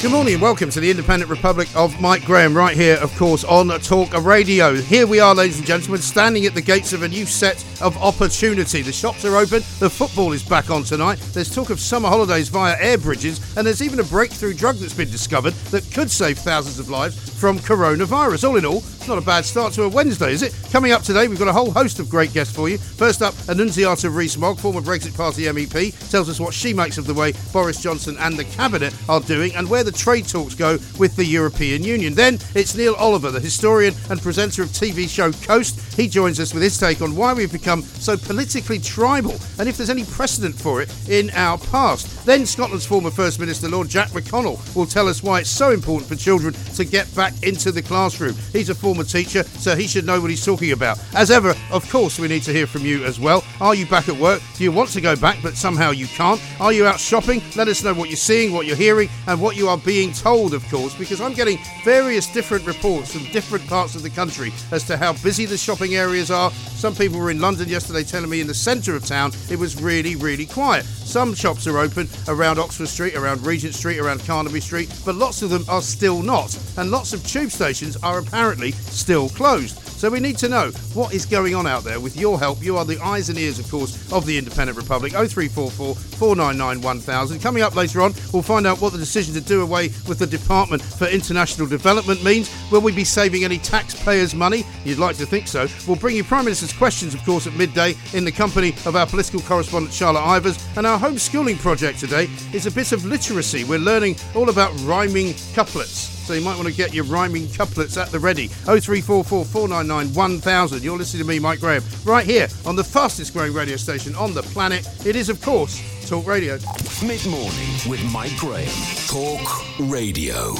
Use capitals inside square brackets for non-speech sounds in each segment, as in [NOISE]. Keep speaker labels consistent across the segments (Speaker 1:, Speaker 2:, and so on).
Speaker 1: Good morning and welcome to the Independent Republic of Mike Graham, right here, of course, on Talk Radio. Here we are, ladies and gentlemen, standing at the gates of a new set of opportunity. The shops are open, the football is back on tonight, there's talk of summer holidays via air bridges, and there's even a breakthrough drug that's been discovered that could save thousands of lives from coronavirus. All in all, it's not a bad start to a Wednesday, is it? Coming up today, we've got a whole host of great guests for you. First up, Annunziata Rees-Mogg, former Brexit Party MEP, tells us what she makes of the way Boris Johnson and the Cabinet are doing and where the trade talks go with the European Union. Then it's Neil Oliver, the historian and presenter of TV show Coast. He joins us with his take on why we've become so politically tribal and if there's any precedent for it in our past. Then Scotland's former First Minister, Lord Jack McConnell, will tell us why it's so important for children to get back into the classroom. He's a former teacher, so he should know what he's talking about. As ever, of course, we need to hear from you as well. Are you back at work? Do you want to go back, but somehow you can't? Are you out shopping? Let us know what you're seeing, what you're hearing, and what you are being told, of course, because I'm getting various different reports from different parts of the country as to how busy the shopping areas are. Some people were in London yesterday telling me in the centre of town it was really, really quiet. Some shops are open around Oxford Street, around Regent Street, around Carnaby Street, but lots of them are still not. And lots of tube stations are apparently still closed. So we need to know what is going on out there. With your help, you are the eyes and ears, of course, of the Independent Republic. 0344 499 1000. Coming up later on, we'll find out what the decision to do away with the Department for International Development means. Will we be saving any taxpayers' money? You'd like to think so. We'll bring you Prime Minister's questions, of course, at midday in the company of our political correspondent Charlotte Ivers. And our homeschooling project today is a bit of literacy. We're learning all about rhyming couplets. So you might want to get your rhyming couplets at the ready. 0344 499 1000. You're listening to me, Mike Graham, right here on the fastest growing radio station on the planet. It is, of course, Talk Radio.
Speaker 2: Mid morning with Mike Graham. Talk Radio.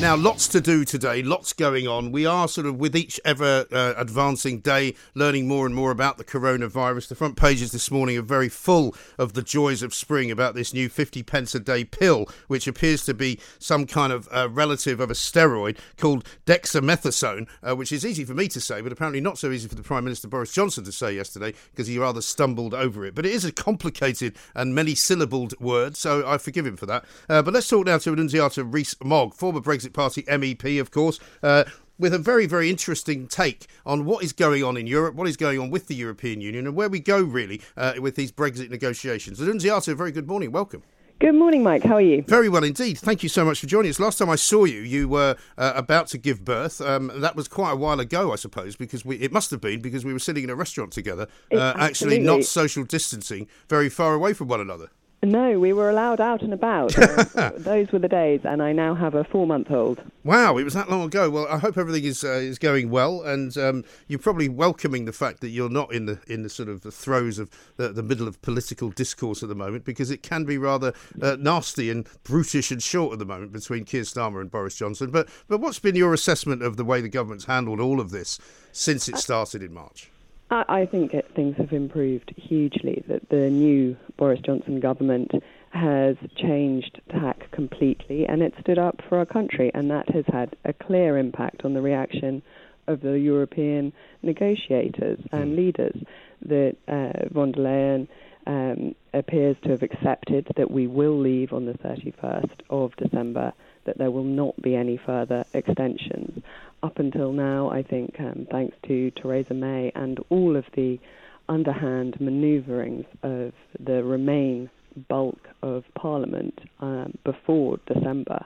Speaker 1: Now, lots to do today, lots going on. We are sort of with each ever uh, advancing day learning more and more about the coronavirus. The front pages this morning are very full of the joys of spring about this new 50 pence a day pill, which appears to be some kind of uh, relative of a steroid called dexamethasone, uh, which is easy for me to say, but apparently not so easy for the Prime Minister Boris Johnson to say yesterday because he rather stumbled over it. But it is a complicated and many syllabled word, so I forgive him for that. Uh, but let's talk now to Annunziata Rees-Mogg, former Brexit Party MEP, of course. Uh, with a very, very interesting take on what is going on in Europe, what is going on with the European Union, and where we go really uh, with these Brexit negotiations. Annunziata, very good morning. Welcome.
Speaker 3: Good morning, Mike. How are you?
Speaker 1: Very well indeed. Thank you so much for joining us. Last time I saw you, you were uh, about to give birth. Um, that was quite a while ago, I suppose, because we, it must have been because we were sitting in a restaurant together, uh, actually not social distancing, very far away from one another.
Speaker 3: No, we were allowed out and about. [LAUGHS] Uh, those were the days, and I now have a four-month-old.
Speaker 1: Wow, it was that long ago. Well, I hope everything is uh, is going well, and um, you're probably welcoming the fact that you're not in the in the sort of the throes of the, the middle of political discourse at the moment, because it can be rather uh, nasty and brutish and short at the moment between Keir Starmer and Boris Johnson. But but what's been your assessment of the way the government's handled all of this since it started in March?
Speaker 3: I, I think it, things have improved hugely. That the new Boris Johnson government has changed tack completely, and it stood up for our country, and that has had a clear impact on the reaction of the European negotiators and leaders. That uh, von der Leyen um, appears to have accepted that we will leave on the 31st of December, that there will not be any further extensions. Up until now, I think, um, thanks to Theresa May and all of the underhand manoeuvrings of the Remain bulk of Parliament um, before December,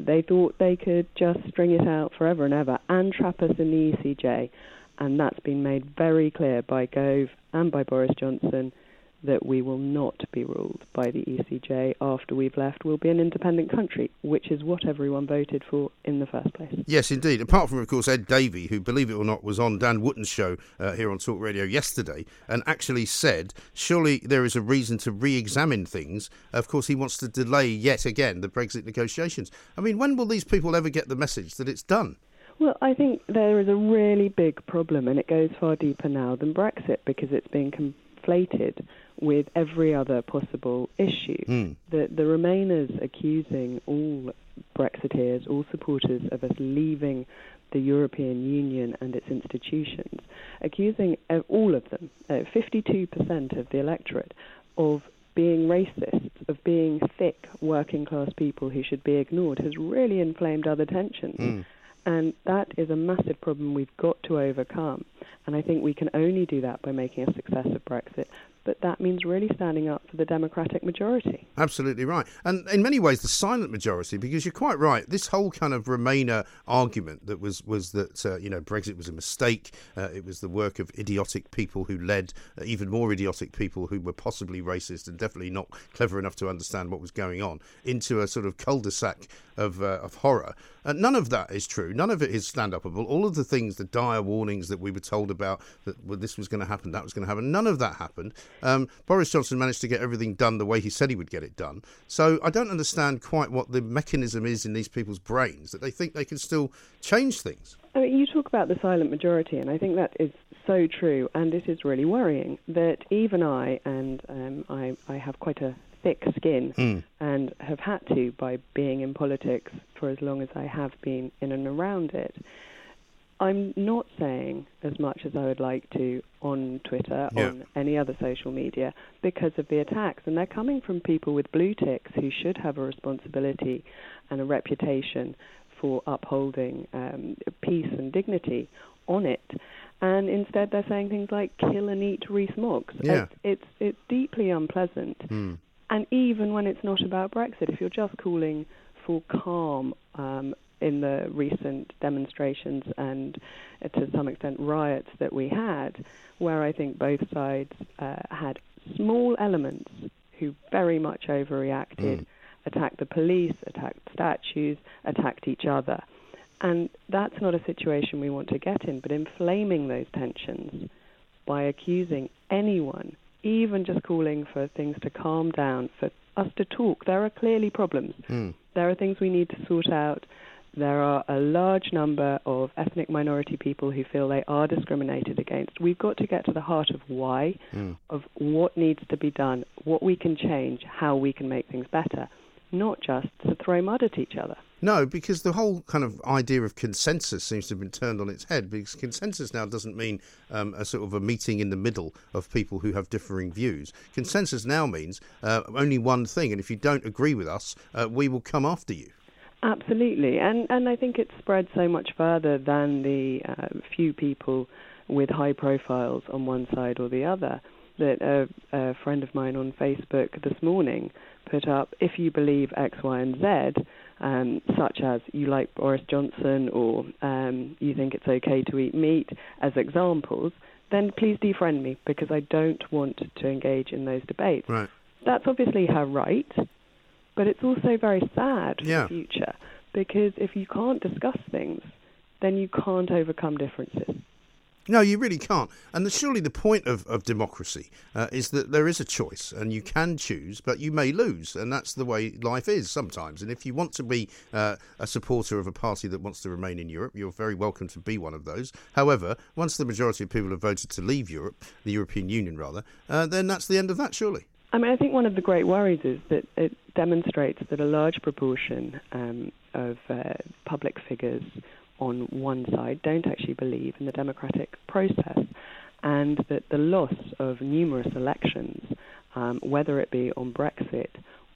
Speaker 3: they thought they could just string it out forever and ever and trap us in the ECJ. And that's been made very clear by Gove and by Boris Johnson that we will not be ruled by the ECJ after we've left. We'll be an independent country, which is what everyone voted for in the first place.
Speaker 1: Yes, indeed. Apart from, of course, Ed Davey, who, believe it or not, was on Dan Wootton's show uh, here on Talk Radio yesterday and actually said, surely there is a reason to re examine things. Of course, he wants to delay yet again the Brexit negotiations. I mean, when will these people ever get the message that it's done?
Speaker 3: Well, I think there is a really big problem, and it goes far deeper now than Brexit because it's being conflated with every other possible issue.
Speaker 1: Mm.
Speaker 3: The, the Remainers accusing all Brexiteers, all supporters of us leaving the European Union and its institutions, accusing all of them, uh, 52% of the electorate, of being racist, of being thick working class people who should be ignored, has really inflamed other tensions.
Speaker 1: Mm.
Speaker 3: And that is a massive problem we've got to overcome. And I think we can only do that by making a success of Brexit, but that means really standing up for the democratic majority.
Speaker 1: Absolutely right. And in many ways, the silent majority, because you're quite right. This whole kind of Remainer argument that was, was that, uh, you know, Brexit was a mistake, uh, it was the work of idiotic people who led uh, even more idiotic people who were possibly racist and definitely not clever enough to understand what was going on into a sort of cul de sac of, uh, of horror. None of that is true. None of it is stand upable. All of the things, the dire warnings that we were told about that well, this was going to happen, that was going to happen, none of that happened. Um, Boris Johnson managed to get everything done the way he said he would get it done. So I don't understand quite what the mechanism is in these people's brains that they think they can still change things.
Speaker 3: I mean, you talk about the silent majority, and I think that is so true, and it is really worrying that even I, and um, I, I have quite a thick skin
Speaker 1: mm.
Speaker 3: and have had to by being in politics for as long as I have been in and around it. I'm not saying as much as I would like to on Twitter,
Speaker 1: yeah.
Speaker 3: on any other social media, because of the attacks. And they're coming from people with blue ticks who should have a responsibility and a reputation for upholding um, peace and dignity on it. And instead, they're saying things like "kill and eat Rees-Mogg."
Speaker 1: Yeah.
Speaker 3: It's, it's, it's deeply unpleasant.
Speaker 1: Mm.
Speaker 3: And even when it's not about Brexit, if you're just calling for calm um, in the recent demonstrations and uh, to some extent riots that we had, where I think both sides uh, had small elements who very much overreacted,
Speaker 1: Mm.
Speaker 3: attacked the police, attacked statues, attacked each other. And that's not a situation we want to get in, but inflaming those tensions by accusing anyone, even just calling for things to calm down, for us to talk. There are clearly problems.
Speaker 1: Mm.
Speaker 3: There are things we need to sort out. There are a large number of ethnic minority people who feel they are discriminated against. We've got to get to the heart of why,
Speaker 1: Mm.
Speaker 3: of what needs to be done, what we can change, how we can make things better, not just to throw mud at each other.
Speaker 1: No, because the whole kind of idea of consensus seems to have been turned on its head. Because consensus now doesn't mean um, a sort of a meeting in the middle of people who have differing views. Consensus now means uh, only one thing, and if you don't agree with us, uh, we will come after you.
Speaker 3: Absolutely, and and I think it's spread so much further than the uh, few people with high profiles on one side or the other. That a, a friend of mine on Facebook this morning put up, if you believe X, Y, and Z, um, such as you like Boris Johnson or um, you think it's okay to eat meat, as examples, then please defriend me because I don't want to engage in those debates.
Speaker 1: Right.
Speaker 3: That's obviously her right, but it's also very sad for
Speaker 1: Yeah.
Speaker 3: the future because if you can't discuss things, then you can't overcome differences.
Speaker 1: No, you really can't. And the, surely the point of, of democracy uh, is that there is a choice and you can choose, but you may lose. And that's the way life is sometimes. And if you want to be uh, a supporter of a party that wants to remain in Europe, you're very welcome to be one of those. However, once the majority of people have voted to leave Europe, the European Union rather, uh, then that's the end of that, surely.
Speaker 3: I mean, I think one of the great worries is that it demonstrates that a large proportion um, of uh, public figures on one side don't actually believe in the democratic process, and that the loss of numerous elections um, whether it be on Brexit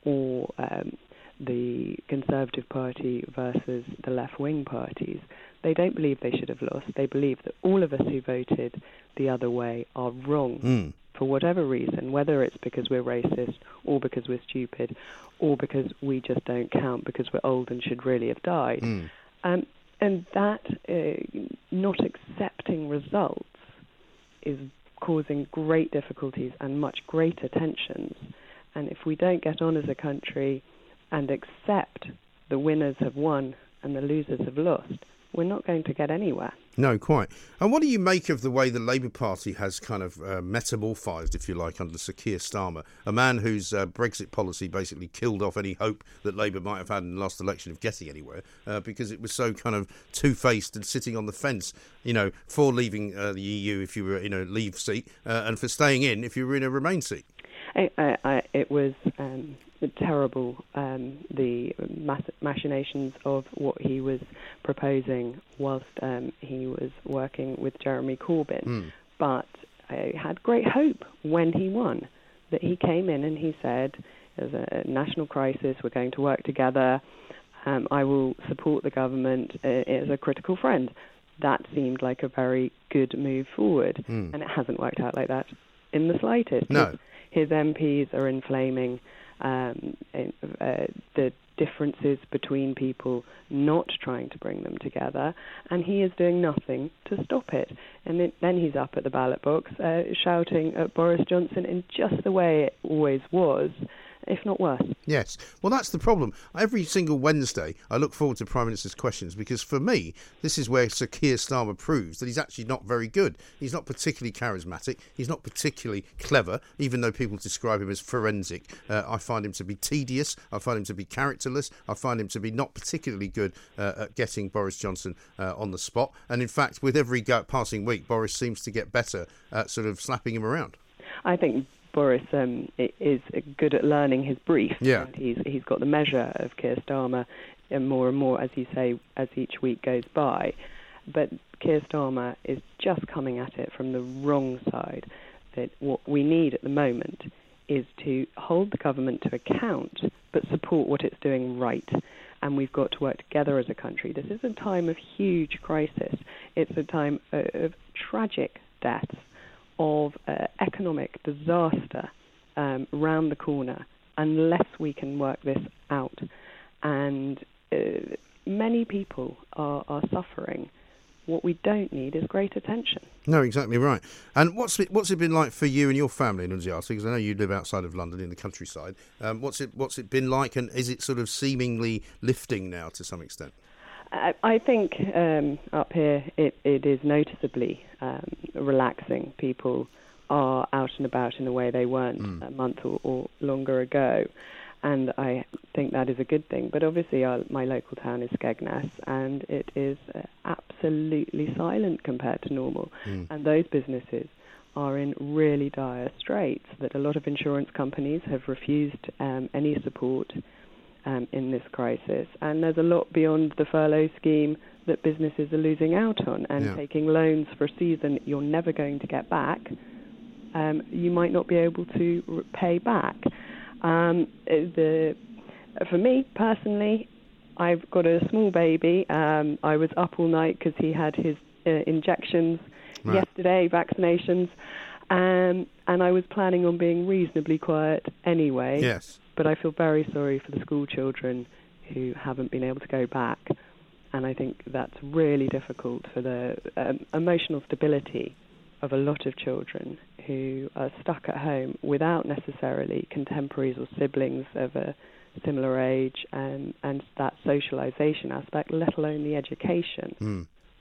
Speaker 3: or um, the Conservative Party versus the left wing parties, they don't believe they should have lost. They believe that all of us who voted the other way are wrong
Speaker 1: Mm.
Speaker 3: for whatever reason, whether it's because we're racist or because we're stupid or because we just don't count because we're old and should really have died.
Speaker 1: Mm.
Speaker 3: Um, and that uh, not accepting results is causing great difficulties and much greater tensions. And if we don't get on as a country and accept the winners have won and the losers have lost, we're not going to get anywhere.
Speaker 1: No, quite. And what do you make of the way the Labour Party has kind of uh, metamorphosed, if you like, under Sir Keir Starmer, a man whose uh, Brexit policy basically killed off any hope that Labour might have had in the last election of getting anywhere, uh, because it was so kind of two-faced and sitting on the fence, you know, for leaving uh, the EU if you were in a leave seat, uh, and for staying in if you were in a remain seat.
Speaker 3: I, I, I, it was um, terrible, um, the machinations of what he was proposing whilst um, he was working with Jeremy Corbyn. But I had great hope when he won that he came in and he said, there's a national crisis, we're going to work together, um, I will support the government uh, as a critical friend. That seemed like a very good move forward, and it hasn't worked out like that in the slightest.
Speaker 1: No.
Speaker 3: His- MPs are inflaming um, uh, the differences between people, not trying to bring them together, and he is doing nothing to stop it. And then he's up at the ballot box uh, shouting at Boris Johnson in just the way it always was, if not worse.
Speaker 1: Yes. Well, that's the problem. Every single Wednesday, I look forward to Prime Minister's questions because for me, this is where Sir Keir Starmer proves that he's actually not very good. He's not particularly charismatic. He's not particularly clever, even though people describe him as forensic. Uh, I find him to be tedious. I find him to be characterless. I find him to be not particularly good uh, at getting Boris Johnson uh, on the spot. And in fact, with every go- passing week, Boris seems to get better at sort of slapping him around.
Speaker 3: I think Boris um, is good at learning his brief.
Speaker 1: Yeah.
Speaker 3: And he's he's got the measure of Keir Starmer, and more and more as you say as each week goes by. But Keir Starmer is just coming at it from the wrong side. That what we need at the moment is to hold the government to account, but support what it's doing right. And we've got to work together as a country. This is a time of huge crisis. It's a time uh, of tragic deaths of uh, economic disaster um, round the corner unless we can work this out. And uh, many people are, are suffering. What we don't need is great attention.
Speaker 1: No, exactly right. And what's it, what's it been like for you and your family Annunziata? Because I know you live outside of London in the countryside. Um, what's it what's it been like, and is it sort of seemingly lifting now to some extent?
Speaker 3: I, I think um, up here it, it is noticeably um, relaxing. People are out and about in a way they weren't a month or, or longer ago. And I think that is a good thing. But obviously, our, my local town is Skegness, and it is uh, absolutely silent compared to normal. And those businesses are in really dire straits. That a lot of insurance companies have refused um, any support um, in this crisis. And there's a lot beyond the furlough scheme that businesses are losing out on and
Speaker 1: Yeah.
Speaker 3: taking loans for a season you're never going to get back. Um, you might not be able to pay back. Um, the for me personally, I've got a small baby. Um, I was up all night because he had his uh, injections
Speaker 1: Right.
Speaker 3: yesterday, vaccinations, um, and I was planning on being reasonably quiet anyway.
Speaker 1: Yes.
Speaker 3: But I feel very sorry for the school children who haven't been able to go back. And I think that's really difficult for the um, emotional stability of a lot of children who are stuck at home without necessarily contemporaries or siblings of a similar age and, and that socialization aspect, let alone the education,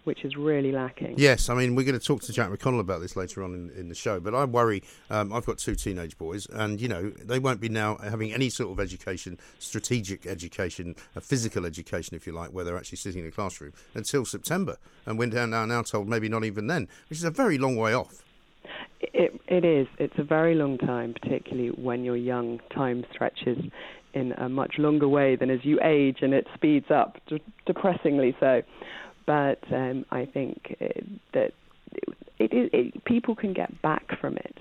Speaker 3: which is really lacking.
Speaker 1: Yes, I mean, we're going to talk to Jack McConnell about this later on in, in the show, but I worry. Um, I've got two teenage boys, and, you know, they won't be now having any sort of education, strategic education, a physical education, if you like, where they're actually sitting in a classroom until September. And we're now, now told maybe not even then, which is a very long way off.
Speaker 3: It, it is. It's a very long time, particularly when you're young. Time stretches in a much longer way than as you age, and it speeds up, d- depressingly so. But um, I think uh, that it, it, it, people can get back from it,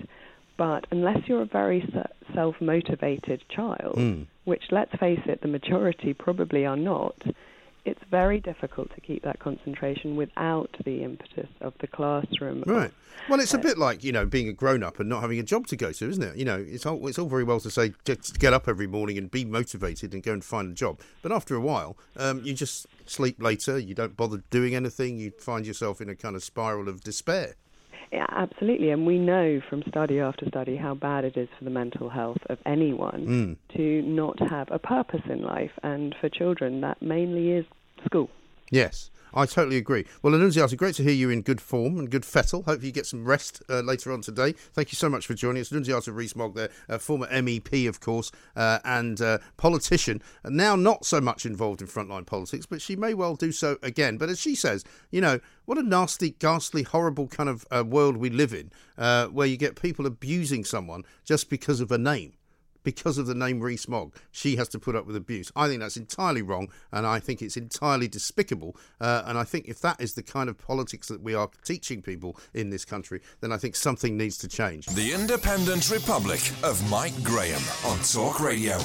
Speaker 3: But unless you're a very self motivated child, mm. which let's face it, the majority probably are not, it's very difficult to keep that concentration without the impetus of the classroom.
Speaker 1: Right. Well, it's a bit like you know being a grown up and not having a job to go to, isn't it? You know, it's all it's all very well to say just get up every morning and be motivated and go and find a job, but after a while, um, you just sleep later. You don't bother doing anything. You find yourself in a kind of spiral of despair.
Speaker 3: Yeah, absolutely. And we know from study after study how bad it is for the mental health of anyone mm. to not have a purpose in life. And for children, that mainly is school.
Speaker 1: Yes. I totally agree. Well, Annunziata, great to hear you in good form and good fettle. Hope you get some rest uh, later on today. Thank you so much for joining us. Annunziata Rees-Mogg, there, uh, former MEP, of course, uh, and uh, politician, and now not so much involved in frontline politics, but she may well do so again. But as she says, you know, what a nasty, ghastly, horrible kind of uh, world we live in, uh, where you get people abusing someone just because of a name because of the name Rees-Mogg, she has to put up with abuse. I think that's entirely wrong, and I think it's entirely despicable. Uh, and I think if that is the kind of politics that we are teaching people in this country, then I think something needs to change.
Speaker 2: The Independent Republic of Mike Graham on Talk Radio.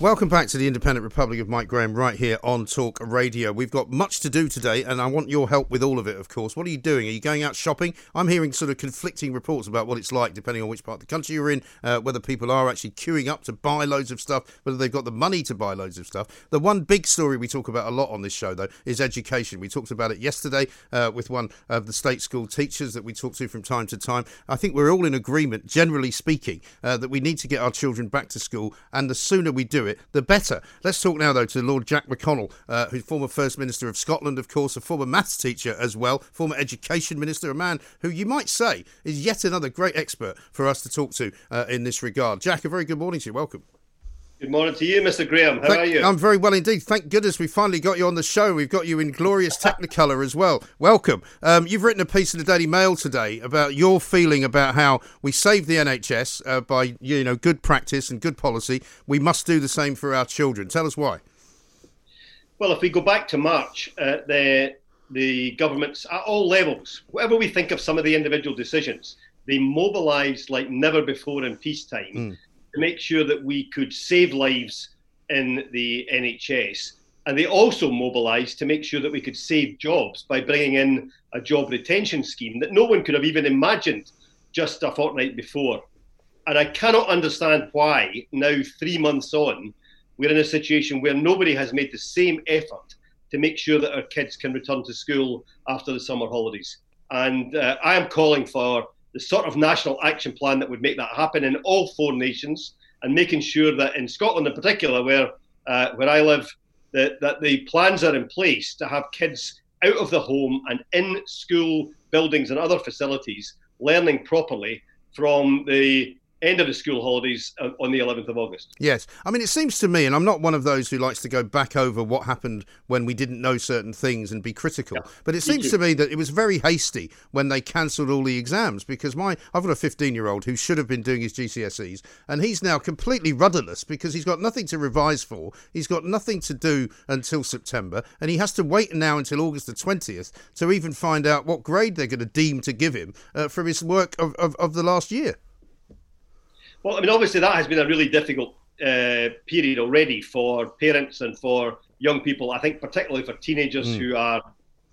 Speaker 1: Welcome back to the Independent Republic of Mike Graham right here on Talk Radio. We've got much to do today, and I want your help with all of it, of course. What are you doing? Are you going out shopping? I'm hearing sort of conflicting reports about what it's like, depending on which part of the country you're in, uh, whether people are actually queuing up to buy loads of stuff, whether they've got the money to buy loads of stuff. The one big story we talk about a lot on this show, though, is education. We talked about it yesterday uh, with one of the state school teachers that we talk to from time to time. I think we're all in agreement, generally speaking, uh, that we need to get our children back to school, and the sooner we do it, the better. Let's talk now, though, to Lord Jack McConnell, uh, who's former First Minister of Scotland, of course, a former maths teacher as well, former Education Minister, a man who you might say is yet another great expert for us to talk to uh, in this regard. Jack, a very good morning to you. Welcome.
Speaker 4: Good morning to you, Mr. Graham. How
Speaker 1: Thank,
Speaker 4: are you?
Speaker 1: I'm very well indeed. Thank goodness we finally got you on the show. We've got you in glorious Technicolor as well. Welcome. Um, you've written a piece in the Daily Mail today about your feeling about how we save the NHS uh, by you know good practice and good policy. We must do the same for our children. Tell us why.
Speaker 4: Well, if we go back to March, uh, the the governments at all levels, whatever we think of some of the individual decisions, they mobilised like never before in peacetime. Mm to make sure that we could save lives in the NHS. And they also mobilised to make sure that we could save jobs by bringing in a job retention scheme that no one could have even imagined just a fortnight before. And I cannot understand why, now three months on, we're in a situation where nobody has made the same effort to make sure that our kids can return to school after the summer holidays. And uh, I am calling for the sort of national action plan that would make that happen in all four nations, and making sure that in Scotland in particular, where uh, where I live, that, that the plans are in place to have kids out of the home and in school buildings and other facilities learning properly from the end of the school holidays uh, on the 11th of August.
Speaker 1: Yes. I mean, it seems to me, and I'm not one of those who likes to go back over what happened when we didn't know certain things and be critical, yeah. but it seems to me that it was very hasty when they cancelled all the exams because my I've got a 15 year old who should have been doing his GCSEs and he's now completely rudderless because he's got nothing to revise for. He's got nothing to do until September and he has to wait now until August the 20th to even find out what grade they're going to deem to give him uh, from his work of, of, of the last year.
Speaker 4: Well, I mean, obviously that has been a really difficult uh, period already for parents and for young people. I think particularly for teenagers mm. who are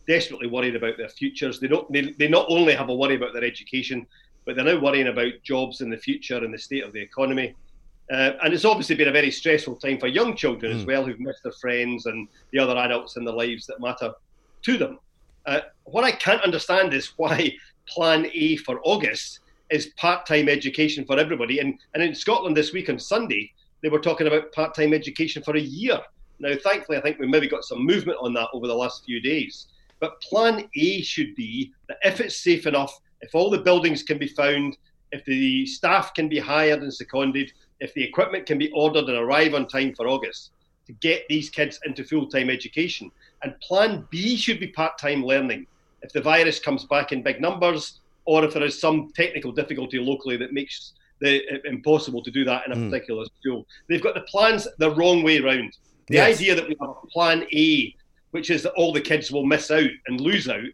Speaker 4: desperately worried about their futures. They don't. They, they not only have a worry about their education, but they're now worrying about jobs in the future and the state of the economy. Uh, and it's obviously been a very stressful time for young children mm. as hmm. well, who've missed their friends and the other adults in their lives that matter to them. Uh, what I can't understand is why [LAUGHS] Plan A for August is part-time education for everybody. And and in Scotland this week on Sunday, they were talking about part-time education for a year. Now, thankfully, I think we maybe got some movement on that over the last few days. But plan A should be that if it's safe enough, if all the buildings can be found, if the staff can be hired and seconded, if the equipment can be ordered and arrive on time for August, to get these kids into full time education. And plan B should be part time learning. If the virus comes back in big numbers, or if there is some technical difficulty locally that makes it impossible to do that in a mm. particular school. They've got the plans the wrong way round. The yes. idea that we have a plan A, which is that all the kids will miss out and lose out,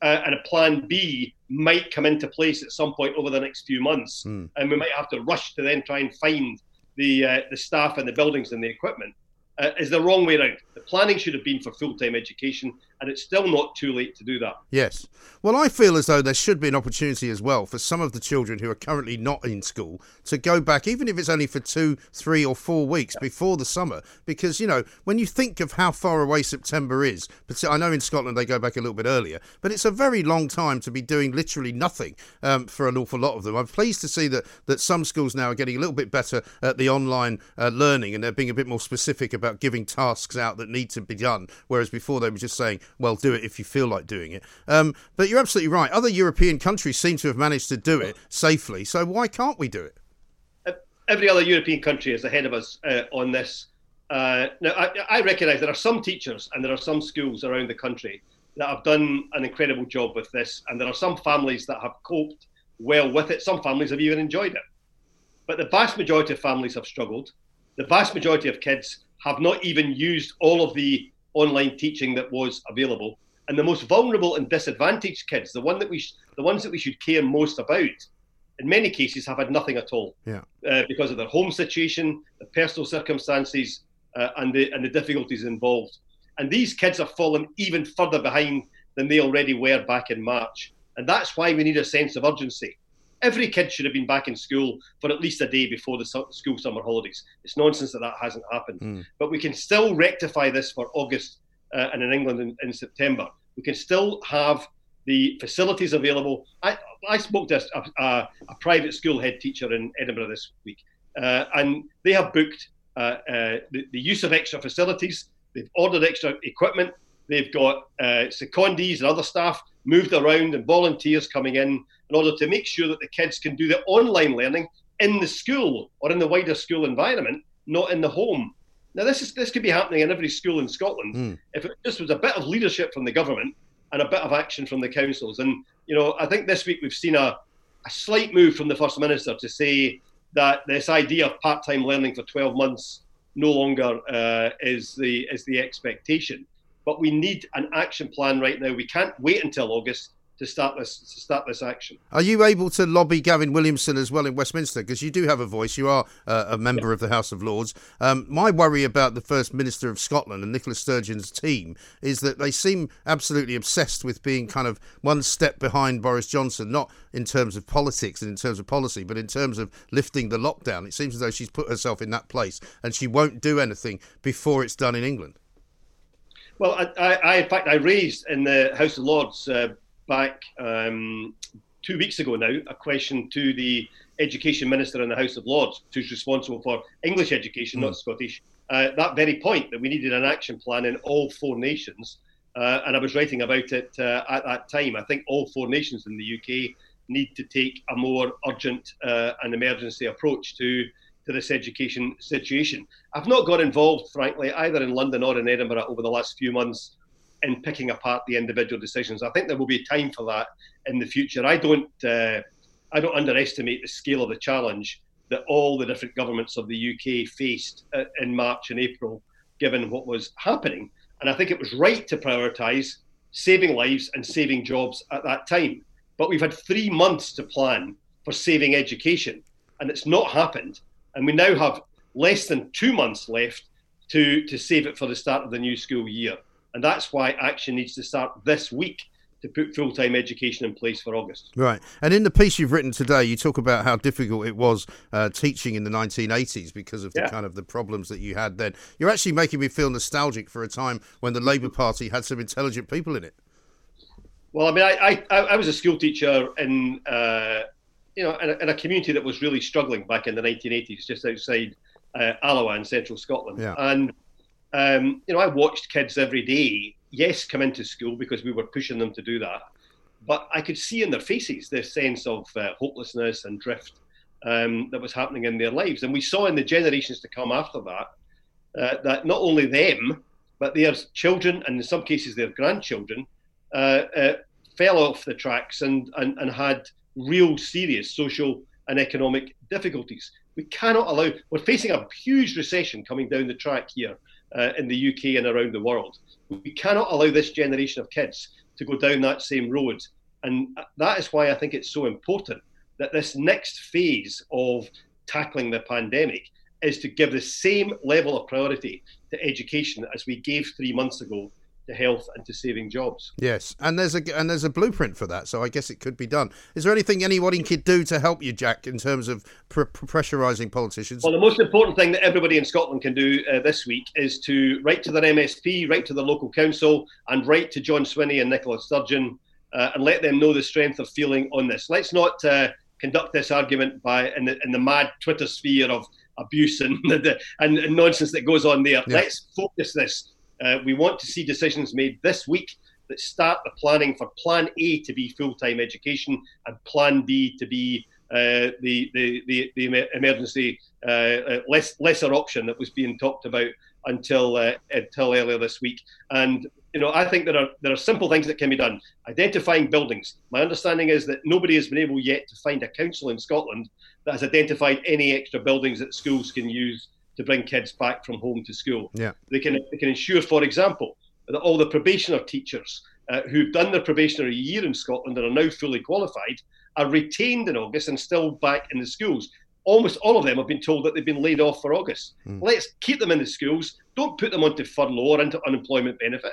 Speaker 4: uh, and a plan B might come into place at some point over the next few months,
Speaker 1: Mm.
Speaker 4: and we might have to rush to then try and find the uh, the staff and the buildings and the equipment. Uh, is the wrong way around. The planning should have been for full time education, and it's still not too late to do that.
Speaker 1: Yes. Well, I feel as though there should be an opportunity as well for some of the children who are currently not in school to go back, even if it's only for two, three, or four weeks before the summer. Because, you know, when you think of how far away September is, but I know in Scotland they go back a little bit earlier, but it's a very long time to be doing literally nothing um, for an awful lot of them. I'm pleased to see that, that some schools now are getting a little bit better at the online uh, learning and they're being a bit more specific about giving tasks out that need to be done, whereas before they were just saying, well, do it if you feel like doing it. Um, but you're absolutely right. Other European countries seem to have managed to do it safely, so why can't we do it?
Speaker 4: every other European country is ahead of us uh, on this. Uh, now, I, I recognise there are some teachers and there are some schools around the country that have done an incredible job with this, and there are some families that have coped well with it. Some families have even enjoyed it. But the vast majority of families have struggled. The vast majority of kids have not even used all of the online teaching that was available. And the most vulnerable and disadvantaged kids, the one that we, sh- the ones that we should care most about, in many cases have had nothing at all
Speaker 1: Yeah.
Speaker 4: uh, because of their home situation, their personal circumstances, uh, and the and the difficulties involved. And these kids have fallen even further behind than they already were back in March. And that's why we need a sense of urgency. Every kid should have been back in school for at least a day before the su- school summer holidays. It's nonsense that that hasn't happened.
Speaker 1: Mm.
Speaker 4: But we can still rectify this for August uh, and in England in, in September. We can still have the facilities available. I, I spoke to a, a, a private school head teacher in Edinburgh this week, uh, and they have booked uh, uh, the, the use of extra facilities. They've ordered extra equipment. They've got uh, secondees and other staff moved around and volunteers coming in in order to make sure that the kids can do the online learning in the school or in the wider school environment, not in the home. Now, this is this could be happening in every school in Scotland
Speaker 1: Mm.
Speaker 4: if it just was a bit of leadership from the government and a bit of action from the councils. And you know, I think this week we've seen a, a slight move from the first minister to say that this idea of part-time learning for 12 months no longer uh, is the is the expectation. But we need an action plan right now. We can't wait until August to start this to start this action.
Speaker 1: Are you able to lobby Gavin Williamson as well in Westminster? Because you do have a voice. You are uh, a member of the House of Lords. Um, my worry about the First Minister of Scotland and Nicola Sturgeon's team is that they seem absolutely obsessed with being kind of one step behind Boris Johnson, not in terms of politics and in terms of policy, but in terms of lifting the lockdown. It seems as though she's put herself in that place and she won't do anything before it's done in England.
Speaker 4: Well, I, I, I in fact, I raised in the House of Lords uh, back um, two weeks ago now a question to the Education Minister in the House of Lords, who's responsible for English education, not Scottish. Uh, that very point that we needed an action plan in all four nations, uh, and I was writing about it uh, at that time. I think all four nations in the UK need to take a more urgent uh, and emergency approach to to this education situation. I've not got involved, frankly, either in London or in Edinburgh over the last few months in picking apart the individual decisions. I think there will be time for that in the future. I don't, uh, I don't underestimate the scale of the challenge that all the different governments of the UK faced uh, in March and April, given what was happening. And I think it was right to prioritise saving lives and saving jobs at that time. But we've had three months to plan for saving education, and it's not happened. And we now have less than two months left to, to save it for the start of the new school year. And that's why action needs to start this week to put full time education in place for August.
Speaker 1: Right. And in the piece you've written today, you talk about how difficult it was uh, teaching in the 1980s because of the
Speaker 4: Yeah.
Speaker 1: kind of the problems that you had then. You're actually making me feel nostalgic for a time when the Labour Party had some intelligent people in it.
Speaker 4: Well, I mean, I, I, I was a school teacher in, uh, you know, in a, in a community that was really struggling back in the 1980s, just outside uh, Alloa in central Scotland.
Speaker 1: Yeah.
Speaker 4: And, um, you know, I watched kids every day, yes, come into school because we were pushing them to do that. But I could see in their faces this sense of uh, hopelessness and drift um, that was happening in their lives. And we saw in the generations to come after that uh, that not only them, but their children and in some cases their grandchildren uh, uh, fell off the tracks and, and, and had real serious social and economic difficulties. We cannot allow, we're facing a huge recession coming down the track here uh, in the UK and around the world. We cannot allow this generation of kids to go down that same road. And that is why I think it's so important that this next phase of tackling the pandemic is to give the same level of priority to education as we gave three months ago to health and to saving jobs.
Speaker 1: Yes, and there's a and there's a blueprint for that, so I guess it could be done. Is there anything anybody could do to help you, Jack, in terms of pr- pressurising politicians?
Speaker 4: Well, the most important thing that everybody in Scotland can do uh, this week is to write to their MSP, write to the local council, and write to John Swinney and Nicola Sturgeon, uh, and let them know the strength of feeling on this. Let's not uh, conduct this argument by in the, in the mad Twitter sphere of abuse and, [LAUGHS] the, and, and nonsense that goes on there. Yeah. Let's focus this uh, we want to see decisions made this week that start the planning for Plan A to be full time education and Plan B to be uh, the, the, the, the, emergency uh, uh, less, lesser option that was being talked about until uh, until earlier this week. And you know, I think there are there are simple things that can be done. Identifying buildings. My understanding is that nobody has been able yet to find a council in Scotland that has identified any extra buildings that schools can use to bring kids back from home to school.
Speaker 1: Yeah.
Speaker 4: They can they can ensure, for example, that all the probationer teachers uh, who've done their probationary year in Scotland and are now fully qualified are retained in August and still back in the schools. Almost all of them have been told that they've been laid off for August. Mm. Let's keep them in the schools. Don't put them onto furlough or into unemployment benefit.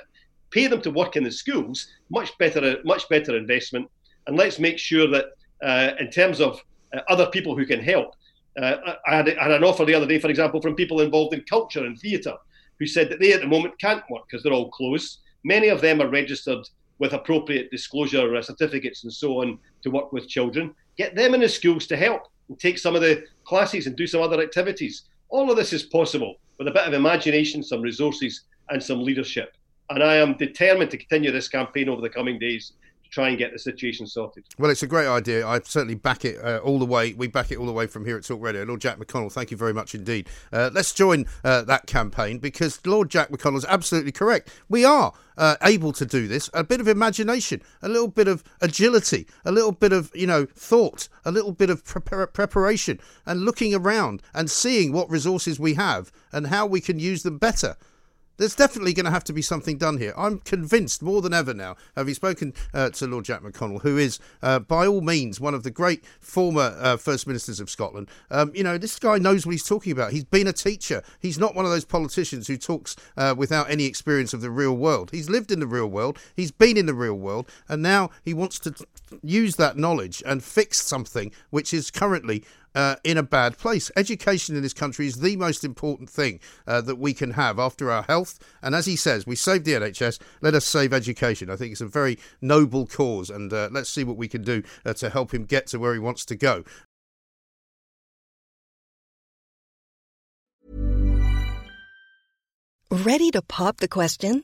Speaker 4: Pay them to work in the schools. Much better, much better investment. And let's make sure that, uh, in terms of uh, other people who can help, uh, I, had, I, had, an offer the other day, for example, from people involved in culture and theatre who said that they at the moment can't work because they're all closed. Many of them are registered with appropriate disclosure uh, certificates and so on to work with children. Get them in the schools to help and take some of the classes and do some other activities. All of this is possible with a bit of imagination, some resources, and some leadership. And I am determined to continue this campaign over the coming days try and get the situation sorted.
Speaker 1: Well, it's a great idea. I certainly back it uh, all the way. We back it all the way from here at Talk Radio. Lord Jack McConnell, thank you very much indeed. Uh, let's join uh, that campaign because Lord Jack McConnell is absolutely correct. We are uh, able to do this. A bit of imagination, a little bit of agility, a little bit of you know thought, a little bit of pre- preparation, and looking around and seeing what resources we have and how we can use them better. There's definitely going to have to be something done here. I'm convinced more than ever now, having spoken uh, to Lord Jack McConnell, who is, uh, by all means, one of the great former uh, First Ministers of Scotland. Um, you know, this guy knows what he's talking about. He's been a teacher. He's not one of those politicians who talks uh, without any experience of the real world. He's lived in the real world, he's been in the real world, and now he wants to use that knowledge and fix something which is currently uh, in a bad place. Education in this country is the most important thing uh, that we can have after our health. And as he says, we saved the NHS, let us save education. I think it's a very noble cause, and uh, let's see what we can do uh, to help him get to where he wants to go.
Speaker 5: Ready to pop the question?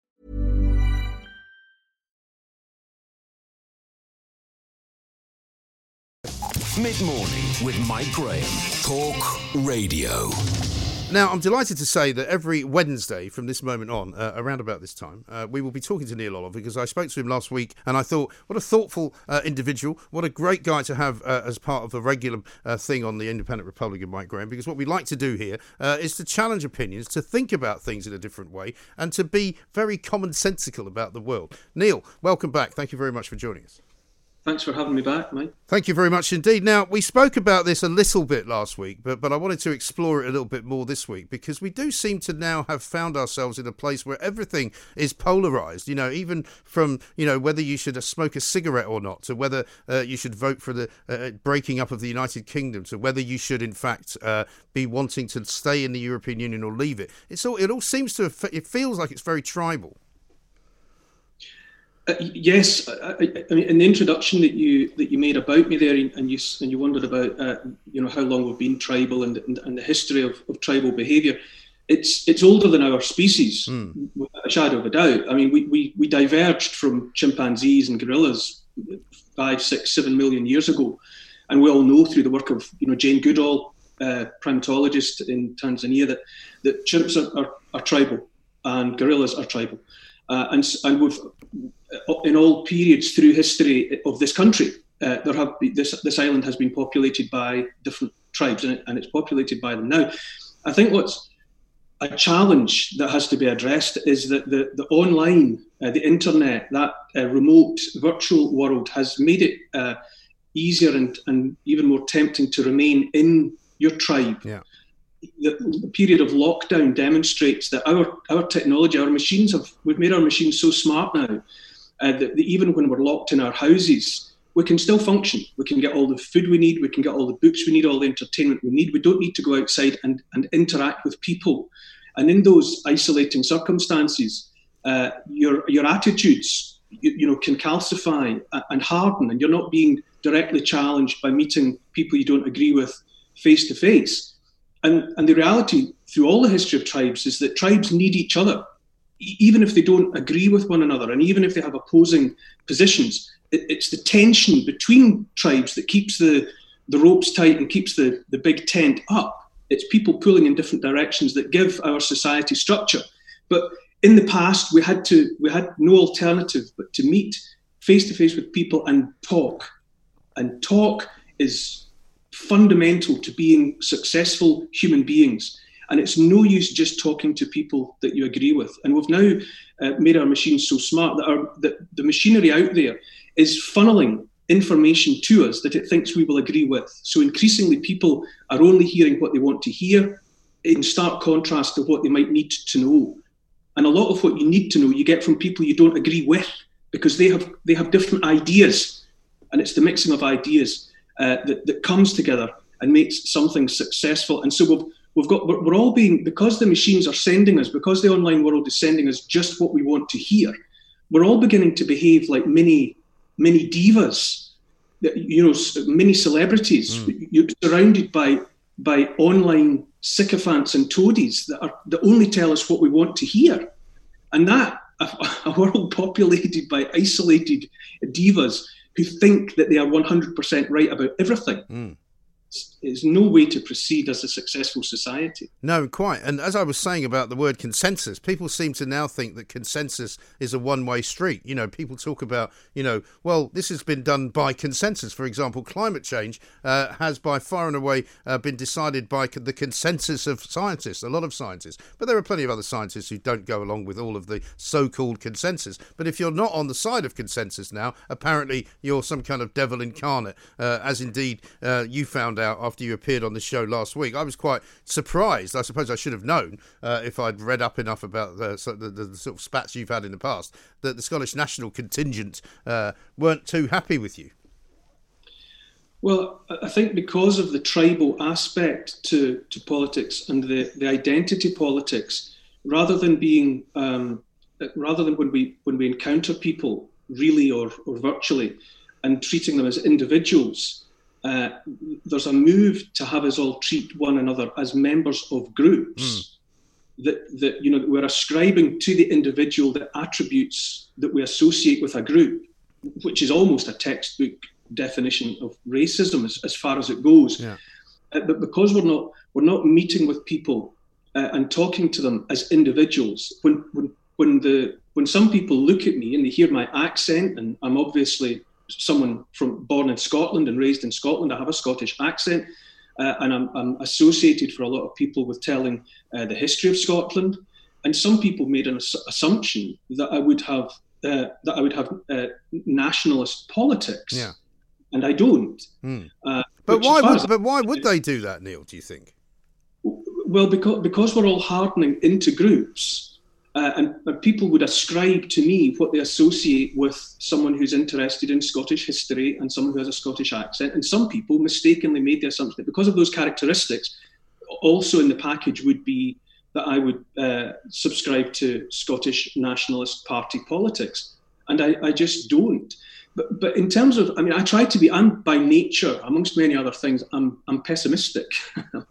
Speaker 2: Mid morning with Mike Graham. Talk Radio.
Speaker 1: Now, I'm delighted to say that every Wednesday from this moment on, uh, around about this time, uh, we will be talking to Neil Oliver because I spoke to him last week and I thought, what a thoughtful uh, individual, what a great guy to have uh, as part of a regular uh, thing on the Independent Republican, Mike Graham, because what we like to do here uh, is to challenge opinions, to think about things in a different way, and to be very commonsensical about the world. Neil, welcome back. Thank you very much for joining us.
Speaker 6: Thanks for having me back, mate.
Speaker 1: Thank you very much indeed. Now, we spoke about this a little bit last week, but, but I wanted to explore it a little bit more this week because we do seem to now have found ourselves in a place where everything is polarized, you know, even from, you know, whether you should smoke a cigarette or not, to whether uh, you should vote for the uh, uh, breaking up of the United Kingdom, to whether you should, in fact, uh, be wanting to stay in the European Union or leave it. It's all, it all seems to, it feels like it's very tribal.
Speaker 6: Uh, yes, I, I, mean, in the introduction that you that you made about me there, and you and you wondered about uh, you know how long we've been tribal and, and, and the history of, of tribal behaviour. It's it's older than our species, mm. without a shadow of a doubt. I mean, we, we, we diverged from chimpanzees and gorillas five, six, seven million years ago, and we all know through the work of you know Jane Goodall, uh, primatologist in Tanzania, that that chimps are, are, are tribal and gorillas are tribal, uh, and and we've in all periods through history of this country, uh, there have been, this this island has been populated by different tribes, and, it, and, it's populated by them now. I think what's a challenge that has to be addressed is that the the online, uh, the internet, that uh, remote virtual world has made it uh, easier and, and even more tempting to remain in your tribe.
Speaker 1: Yeah
Speaker 6: the, the, period of lockdown demonstrates that our our technology, our machines have we've made our machines so smart now uh, that, that, even when we're locked in our houses, we can still function. We can get all the food we need, we can get all the books we need, all the entertainment we need. We don't need to go outside and, and interact with people. And in those isolating circumstances, uh, your your attitudes you, you know can calcify and harden, and you're not being directly challenged by meeting people you don't agree with face to face and, and the reality through all the history of tribes is that tribes need each other, even if they don't agree with one another, and even if they have opposing positions. It, it's the tension between tribes that keeps the, the ropes tight and keeps the, the big tent up. It's people pulling in different directions that give our society structure. But in the past, we had to we had no alternative but to meet face to face with people and talk. And talk is fundamental to being successful human beings. And it's no use just talking to people that you agree with. And we've now uh, made our machines so smart that, our, that the machinery out there is funneling information to us that it thinks we will agree with. So increasingly, people are only hearing what they want to hear in stark contrast to what they might need to know. And a lot of what you need to know you get from people you don't agree with because they have they have different ideas, and it's the mixing of ideas uh, that, that comes together and makes something successful. And so we've, we've got we're, we're all being because the machines are sending us because the online world is sending us just what we want to hear. We're all beginning to behave like mini mini divas, you know, mini celebrities. Mm. You're surrounded by by online sycophants and toadies that are that only tell us what we want to hear, and that a, [LAUGHS] a world populated by isolated divas who think that they are 100% right about everything. Mm is no way to proceed as a successful society.
Speaker 1: No, quite. And as I was saying about the word consensus, people seem to now think that consensus is a one way street. You know, people talk about, you know, well, this has been done by consensus. For example, climate change uh, has by far and away uh, been decided by the consensus of scientists, a lot of scientists. But there are plenty of other scientists who don't go along with all of the so called consensus. But if you're not on the side of consensus now, apparently you're some kind of devil incarnate, uh, as indeed uh, you found out after you appeared on the show last week. I was quite surprised. I suppose I should have known uh, if I'd read up enough about the, the, the, the, sort of spats you've had in the past that the Scottish national contingent uh, weren't too happy with you.
Speaker 6: Well, I think because of the tribal aspect to, to politics and the, the identity politics, rather than being um, rather than when we when we encounter people really or, or virtually and treating them as individuals, uh, there's a move to have us all treat one another as members of groups. Mm. That, that you know we're ascribing to the individual the attributes that we associate with a group, which is almost a textbook definition of racism as, as far as it goes.
Speaker 1: Yeah.
Speaker 6: Uh, but because we're not we're not meeting with people uh, and talking to them as individuals, when when when the when some people look at me and they hear my accent, and I'm obviously someone from born in Scotland and raised in Scotland, I have a Scottish accent, uh, and I'm, I'm, associated for a lot of people with telling uh, the history of Scotland. And some people made an ass- assumption that I would have uh, that I would have uh, nationalist politics,
Speaker 1: Yeah.
Speaker 6: and I don't. Uh,
Speaker 1: But why would but why would they do that, Neil? Do you think?
Speaker 6: Well, because because we're all hardening into groups, uh, and, people would ascribe to me what they associate with someone who's interested in Scottish history and someone who has a Scottish accent. And some people mistakenly made the assumption that because of those characteristics, also in the package would be that I would uh, subscribe to Scottish Nationalist Party politics, and I, I just don't. But, but in terms of, I mean, I try to be. I'm by nature, amongst many other things, I'm I'm pessimistic. [LAUGHS] I'm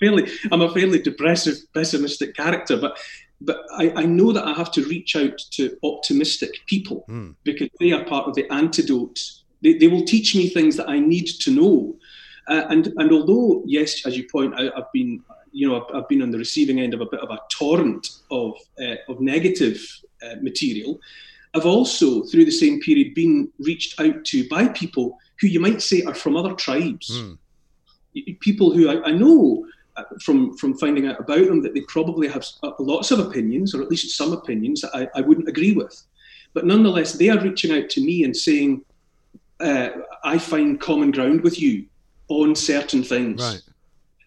Speaker 6: fairly, I'm a fairly depressive, pessimistic character. But but I, I know that I have to reach out to optimistic people
Speaker 1: Hmm.
Speaker 6: because they are part of the antidote. They, they will teach me things that I need to know. Uh, and and although yes, as you point out, I've been you know I've, I've been on the receiving end of a bit of a torrent of uh, of negative uh, material. I've also through the same period been reached out to by people who you might say are from other tribes. Y- people who I, I know from from finding out about them that they probably have uh, lots of opinions or at least some opinions that I, I wouldn't agree with, but nonetheless they are reaching out to me and saying, uh, "I find common ground with you on certain things."
Speaker 1: Right.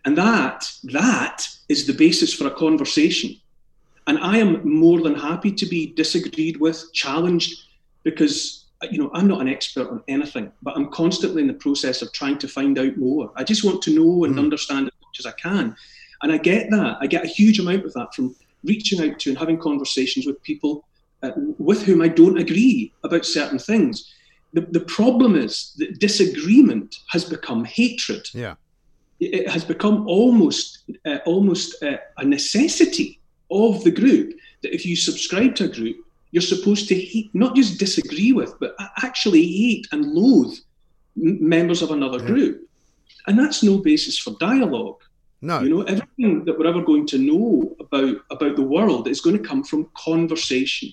Speaker 6: And that that is the basis for a conversation. And I am more than happy to be disagreed with, challenged, because you know I'm not an expert on anything, but I'm constantly in the process of trying to find out more. I just want to know and understand as much as I can. And I get that. I get a huge amount of that from reaching out to and having conversations with people uh, with whom I don't agree about certain things. The, the problem is that disagreement has become hatred
Speaker 1: Yeah.
Speaker 6: it has become almost uh, almost uh, a necessity of the group that if you subscribe to a group, you're supposed to hate, not just disagree with, but actually hate and loathe m- members of another group, and that's no basis for dialogue.
Speaker 1: No.
Speaker 6: You know, everything that we're ever going to know about about the world is going to come from conversation.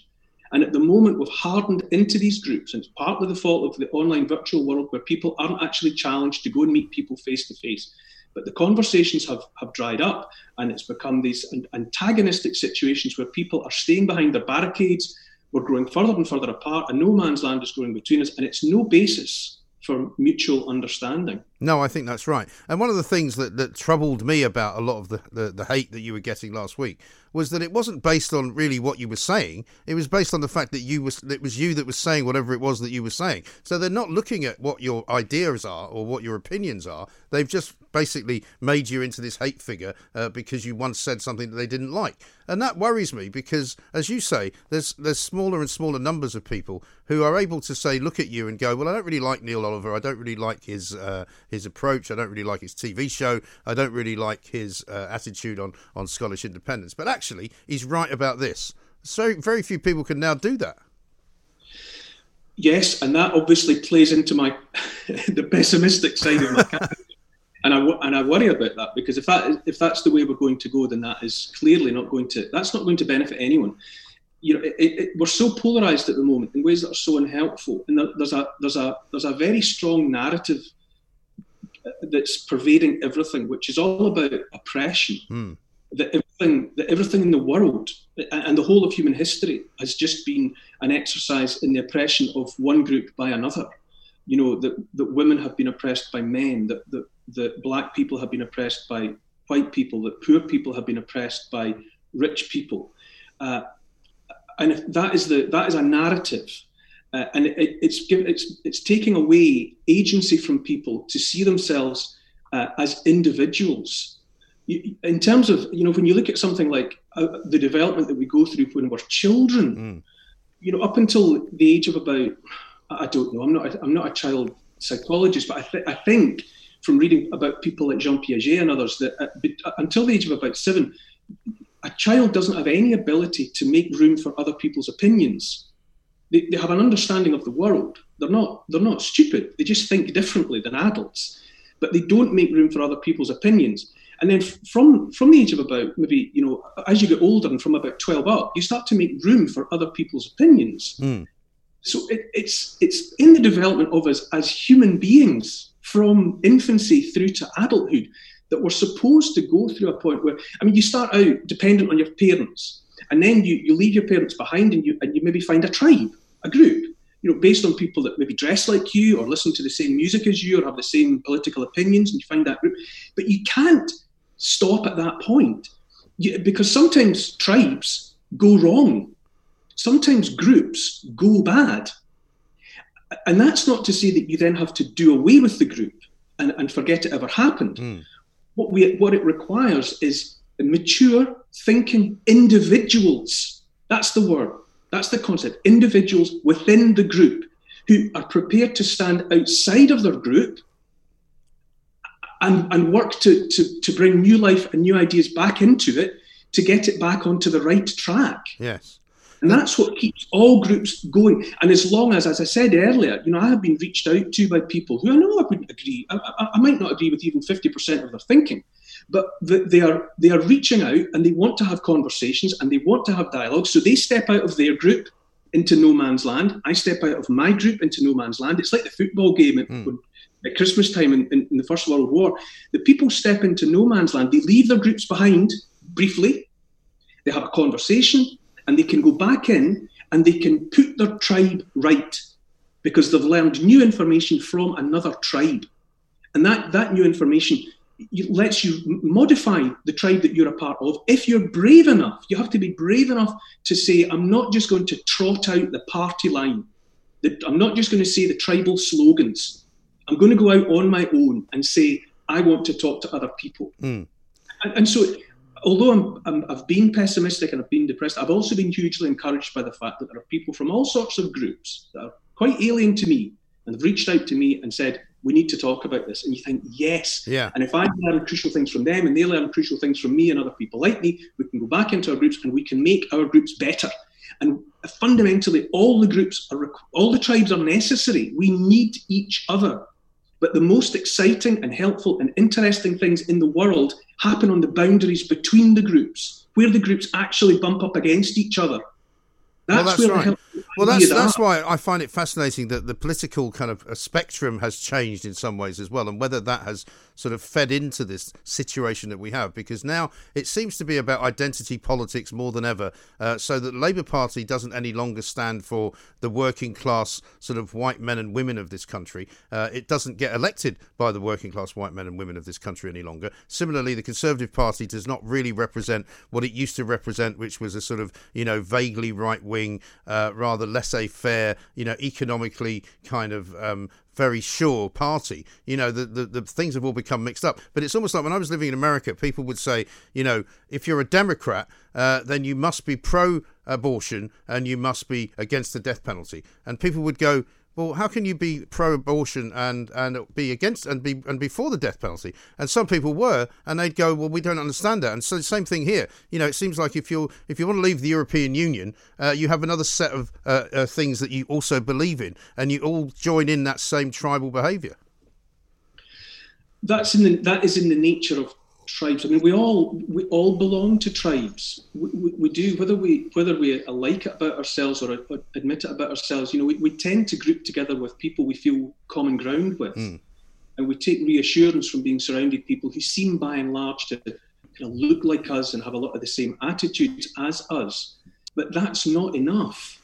Speaker 6: And at the moment, we've hardened into these groups, and it's partly the fault of the online virtual world where people aren't actually challenged to go and meet people face to face. But the conversations have, have dried up, and it's become these antagonistic situations where people are staying behind their barricades. We're growing further and further apart, and no man's land is growing between us, and it's no basis for mutual understanding.
Speaker 1: No, I think that's right. And one of the things that, that troubled me about a lot of the, the, the hate that you were getting last week was that it wasn't based on really what you were saying. It was based on the fact that you was it was you that was saying whatever it was that you were saying. So they're not looking at what your ideas are or what your opinions are. They've just basically made you into this hate figure uh, because you once said something that they didn't like. And that worries me because, as you say, there's there's smaller and smaller numbers of people who are able to say, look at you and go, well, I don't really like Neil Oliver. I don't really like his uh, his approach. I don't really like his TV show. I don't really like his uh, attitude on on Scottish independence. But actually, he's right about this. So very few people can now do that.
Speaker 6: Yes, and that obviously plays into my [LAUGHS] the pessimistic side of my character. And I, and I worry about that because if that if that's the way we're going to go, then that is clearly not going to that's not going to benefit anyone. You know, it, it, we're so polarized at the moment in ways that are so unhelpful, and there- there's a there's a there's a very strong narrative uh, that's pervading everything, which is all about oppression.
Speaker 1: Hmm.
Speaker 6: That everything that everything in the world and- the whole of human history has just been an exercise in the oppression of one group by another. You know that that women have been oppressed by men, that that that black people have been oppressed by white people, that poor people have been oppressed by rich people, uh, and that is the that is a narrative, uh, and it, it's give, it's it's taking away agency from people to see themselves uh, as individuals. In terms of you know when you look at something like uh, the development that we go through when we're children, you know up until the age of about I don't know I'm not a, I'm not a child psychologist, but I, th- I think from reading about people like Jean Piaget and others that uh, until the age of about seven, a child doesn't have any ability to make room for other people's opinions. They, they have an understanding of the world, they're not they're not stupid. They just think differently than adults, but they don't make room for other people's opinions. And then from from the age of about maybe you know as you get older and from about twelve up, you start to make room for other people's opinions.
Speaker 1: Mm.
Speaker 6: So it, it's it's in the development of us as human beings from infancy through to adulthood that we're supposed to go through a point where I mean you start out dependent on your parents, and then you, you leave your parents behind and you and you maybe find a tribe, a group, you know, based on people that maybe dress like you or listen to the same music as you or have the same political opinions, and you find that group. But you can't stop at that point you, because sometimes tribes go wrong, sometimes groups go bad. And that's not to say that you then have to do away with the group and, and forget it ever happened.
Speaker 1: Mm.
Speaker 6: What, we, what it requires is mature, thinking individuals. That's the word. That's the concept. Individuals within the group who are prepared to stand outside of their group and, and work to, to, to bring new life and new ideas back into it to get it back onto the right track.
Speaker 1: Yes.
Speaker 6: And that's what keeps all groups going. And as long as, as I said earlier, you know, I have been reached out to by people who I know I wouldn't agree. I, I, I might not agree with even 50% of their thinking, but they are they are reaching out and they want to have conversations and they want to have dialogue. So they step out of their group into no man's land. I step out of my group into no man's land. It's like the football game mm. At Christmas time in, in, in the First World War. The people step into no man's land. They leave their groups behind briefly. They have a conversation and they can go back in and they can put their tribe right because they've learned new information from another tribe. And that, that new information lets you modify the tribe that you're a part of. If you're brave enough, you have to be brave enough to say, I'm not just going to trot out the party line. I'm not just going to say the tribal slogans. I'm going to go out on my own and say, I want to talk to other people.
Speaker 1: Mm.
Speaker 6: And, and, so, although i have been pessimistic and I've been depressed, I've also been hugely encouraged by the fact that there are people from all sorts of groups that are quite alien to me and have reached out to me and said, we need to talk about this. And you think, yes.
Speaker 1: Yeah.
Speaker 6: And if I learn crucial things from them and they learn crucial things from me and other people like me, we can go back into our groups and we can make our groups better. And fundamentally, all the groups are, all the tribes are necessary. We need each other. But the most exciting and helpful and interesting things in the world happen on the boundaries between the groups, where the groups actually bump up against each other.
Speaker 1: That's well, that's right. Well, that's that's why I find it fascinating that the political kind of uh, spectrum has changed in some ways as well, and whether that has sort of fed into this situation that we have, because now it seems to be about identity politics more than ever. Uh, so that Labour Party doesn't any longer stand for the working class sort of white men and women of this country. Uh, it doesn't get elected by the working class white men and women of this country any longer. Similarly, the Conservative Party does not really represent what it used to represent, which was a sort of you know vaguely right wing, uh, rather laissez faire, you know, economically kind of um, very sure party. You know, the, the, the things have all become mixed up. But it's almost like when I was living in America, people would say, you know, if you're a Democrat, uh, then you must be pro abortion and you must be against the death penalty. And people would go, well, how can you be pro-abortion and and be against and be and be for the death penalty? And some people were, and they'd go, well, we don't understand that. And so, same thing here. You know, it seems like if you if you want to leave the European Union, uh, you have another set of uh, uh, things that you also believe in, and you all join in that same tribal behaviour.
Speaker 6: That's in the that is in the nature of tribes. I mean, we all we all belong to tribes. We, we, we do whether we whether we like it about ourselves or, or admit it about ourselves. You know, we, we tend to group together with people we feel common ground with, mm. and we take reassurance from being surrounded people who seem by and large to kind of look like us and have a lot of the same attitudes as us. But that's not enough.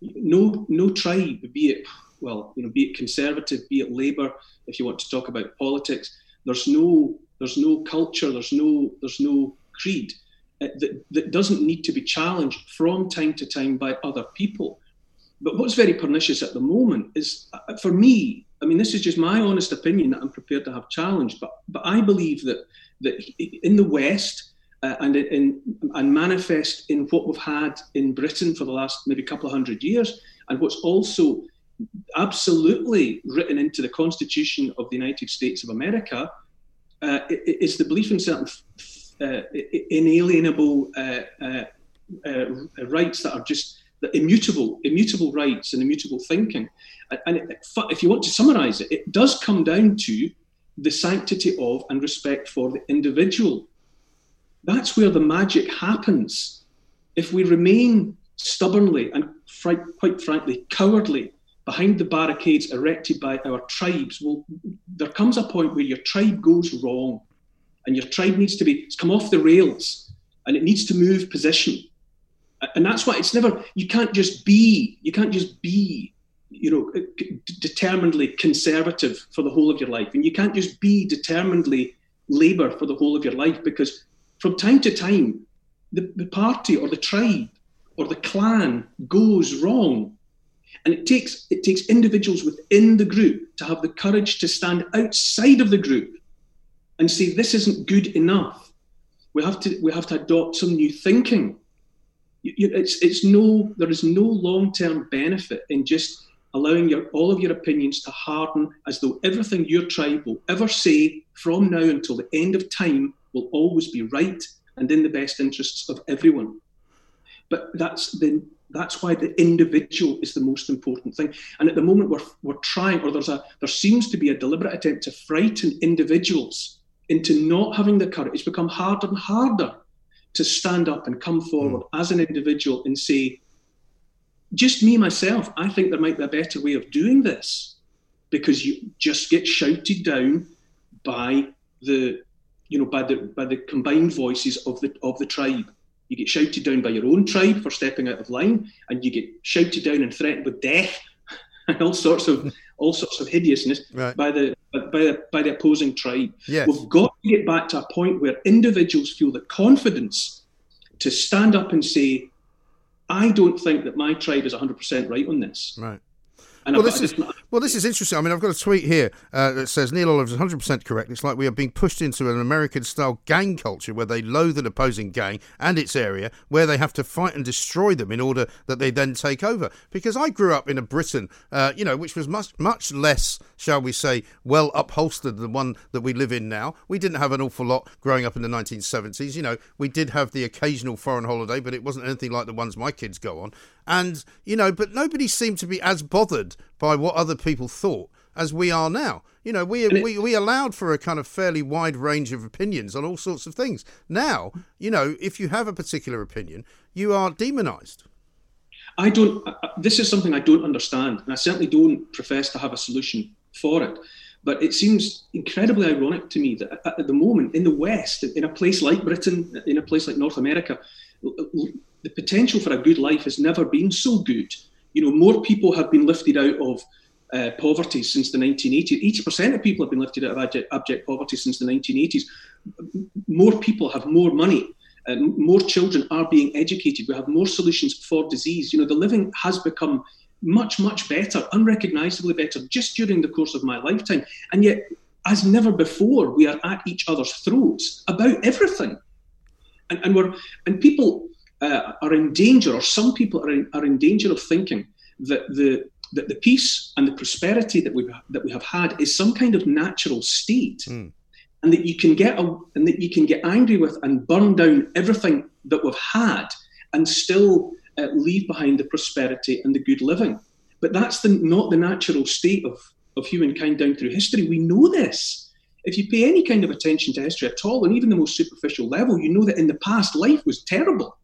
Speaker 6: No no tribe, be it well, you know, be it conservative, be it Labour, if you want to talk about politics, there's no there's no culture. There's no there's no creed uh, that, that doesn't need to be challenged from time to time by other people. But what's very pernicious at the moment is, uh, for me, I mean, this is just my honest opinion that I'm prepared to have challenged. But but I believe that that in the West uh, and in and manifest in what we've had in Britain for the last maybe couple of hundred years, and what's also absolutely written into the Constitution of the United States of America uh, it's the belief in certain uh, inalienable uh, uh, uh, rights that are just the immutable, immutable rights and immutable thinking. And if you want to summarize it, it does come down to the sanctity of and respect for the individual. That's where the magic happens. If we remain stubbornly and quite frankly cowardly behind the barricades erected by our tribes, well, there comes a point where your tribe goes wrong and your tribe needs to be, it's come off the rails and it needs to move position. And that's why it's never, you can't just be, you can't just be, you know, uh, determinedly conservative for the whole of your life. And you can't just be determinedly Labour for the whole of your life because from time to time, the, the party or the tribe or the clan goes wrong and it takes it takes individuals within the group to have the courage to stand outside of the group and say this isn't good enough. We have to we have to adopt some new thinking. It's it's no there is no long term benefit in just allowing your all of your opinions to harden as though everything your tribe will ever say from now until the end of time will always be right and in the best interests of everyone. But that's the that's why the individual is the most important thing. And at the moment, we're, we're trying, or there's a there seems to be a deliberate attempt to frighten individuals into not having the courage. It's become harder and harder to stand up and come forward mm. as an individual and say, just me myself, I think there might be a better way of doing this, because you just get shouted down by the you know by the by the combined voices of the of the tribe you get shouted down by your own tribe for stepping out of line, and you get shouted down and threatened with death [LAUGHS] and all sorts of all sorts of hideousness right. by the by the by the opposing tribe.
Speaker 1: Yes.
Speaker 6: We've got to get back to a point where individuals feel the confidence to stand up and say, "I don't think that my tribe is 100% right on this."
Speaker 1: Right. And well, this is well, this is interesting. I mean, I've got a tweet here uh, that says Neil Oliver is 100 percent correct. It's like we are being pushed into an American-style gang culture where they loathe an opposing gang and its area, where they have to fight and destroy them in order that they then take over. Because I grew up in a Britain, uh, you know, which was much much less, shall we say, well upholstered than the one that we live in now. We didn't have an awful lot growing up in the 1970s. You know, we did have the occasional foreign holiday, but it wasn't anything like the ones my kids go on. And, you know, but nobody seemed to be as bothered by what other people thought as we are now. You know, we, we, we allowed for a kind of fairly wide range of opinions on all sorts of things. Now, you know, if you have a particular opinion, you are demonized.
Speaker 6: I don't, uh, uh, this is something I don't understand, and I certainly don't profess to have a solution for it. But it seems incredibly ironic to me that at the moment in the West, in a place like Britain, in a place like North America, the potential for a good life has never been so good. You know, more people have been lifted out of uh, poverty since the 1980s. 80% of people have been lifted out of abject, abject poverty since the 1980s. More people have more money. Uh, more children are being educated. We have more solutions for disease. You know, the living has become much, much better, unrecognizably better, just during the course of my lifetime. And yet, as never before, we are at each other's throats about everything. And, and we're and people uh, are in danger, or some people are in, are in danger of thinking that the that the peace and the prosperity that we that we have had is some kind of natural state, mm. and that you can get a, and that you can get angry with and burn down everything that we've had, and still uh, leave behind the prosperity and the good living. But that's the, not the natural state of of humankind down through history. We know this. If you pay any kind of attention to history at all, and even the most superficial level, you know that in the past life was terrible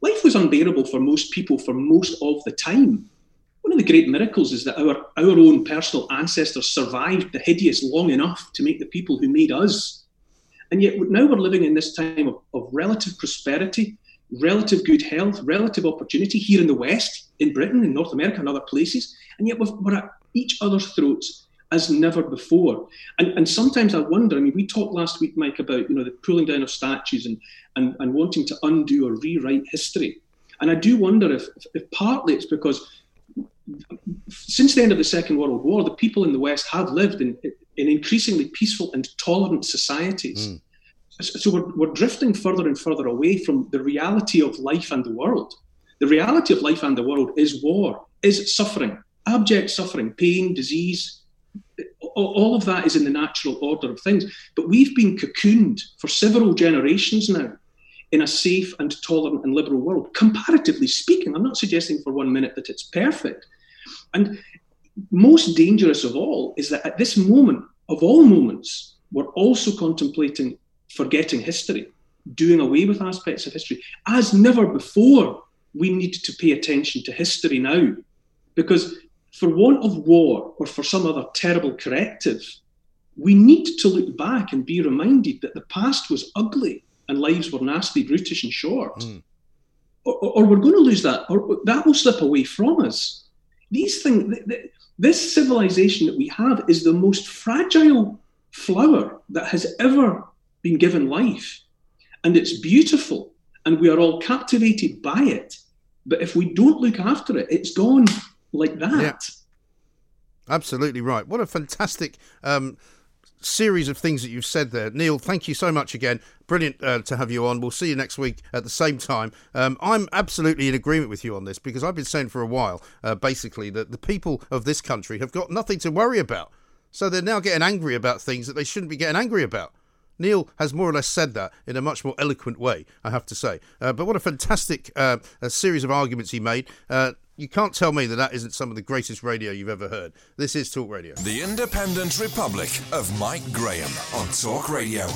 Speaker 6: life was unbearable for most people for most of the time. One of the great miracles is that our, our own personal ancestors survived the hideous long enough to make the people who made us. And yet now we're living in this time of, of relative prosperity, relative good health, relative opportunity here in the West, in Britain, in North America, and other places. And yet we're at each other's throats as never before. And, and sometimes I wonder, I mean, we talked last week, Mike, about, you know, the pulling down of statues and, and, and wanting to undo or rewrite history. And I do wonder if, if partly it's because since the end of the Second World War, the people in the West have lived in, in increasingly peaceful and tolerant societies. Mm. So we're, we're drifting further and further away from the reality of life and the world. The reality of life and the world is war, is suffering, abject suffering, pain, disease, all of that is in the natural order of things. But we've been cocooned for several generations now in a safe and tolerant and liberal world, comparatively speaking. I'm not suggesting for one minute that it's perfect. And most dangerous of all is that at this moment, of all moments, we're also contemplating forgetting history, doing away with aspects of history. As never before, we need to pay attention to history now. Because for want of war or for some other terrible corrective, we need to look back and be reminded that the past was ugly and lives were nasty, brutish, and short. Mm. Or, or, we're going to lose that, or that will slip away from us. These things, this civilization that we have is the most fragile flower that has ever been given life. And it's beautiful, and we are all captivated by it. But if we don't look after it, it's gone like that. Yeah.
Speaker 1: Absolutely right. What a fantastic um, series of things that you've said there. Neil, thank you so much again. Brilliant uh, to have you on. We'll see you next week at the same time. Um, I'm absolutely in agreement with you on this because I've been saying for a while, uh, basically, that the people of this country have got nothing to worry about. So they're now getting angry about things that they shouldn't be getting angry about. Neil has more or less said that in a much more eloquent way, I have to say. Uh, but what a fantastic uh, a series of arguments he made. Uh, you can't tell me that that isn't some of the greatest radio you've ever heard. This is Talk Radio.
Speaker 2: The Independent Republic of Mike Graham on Talk Radio.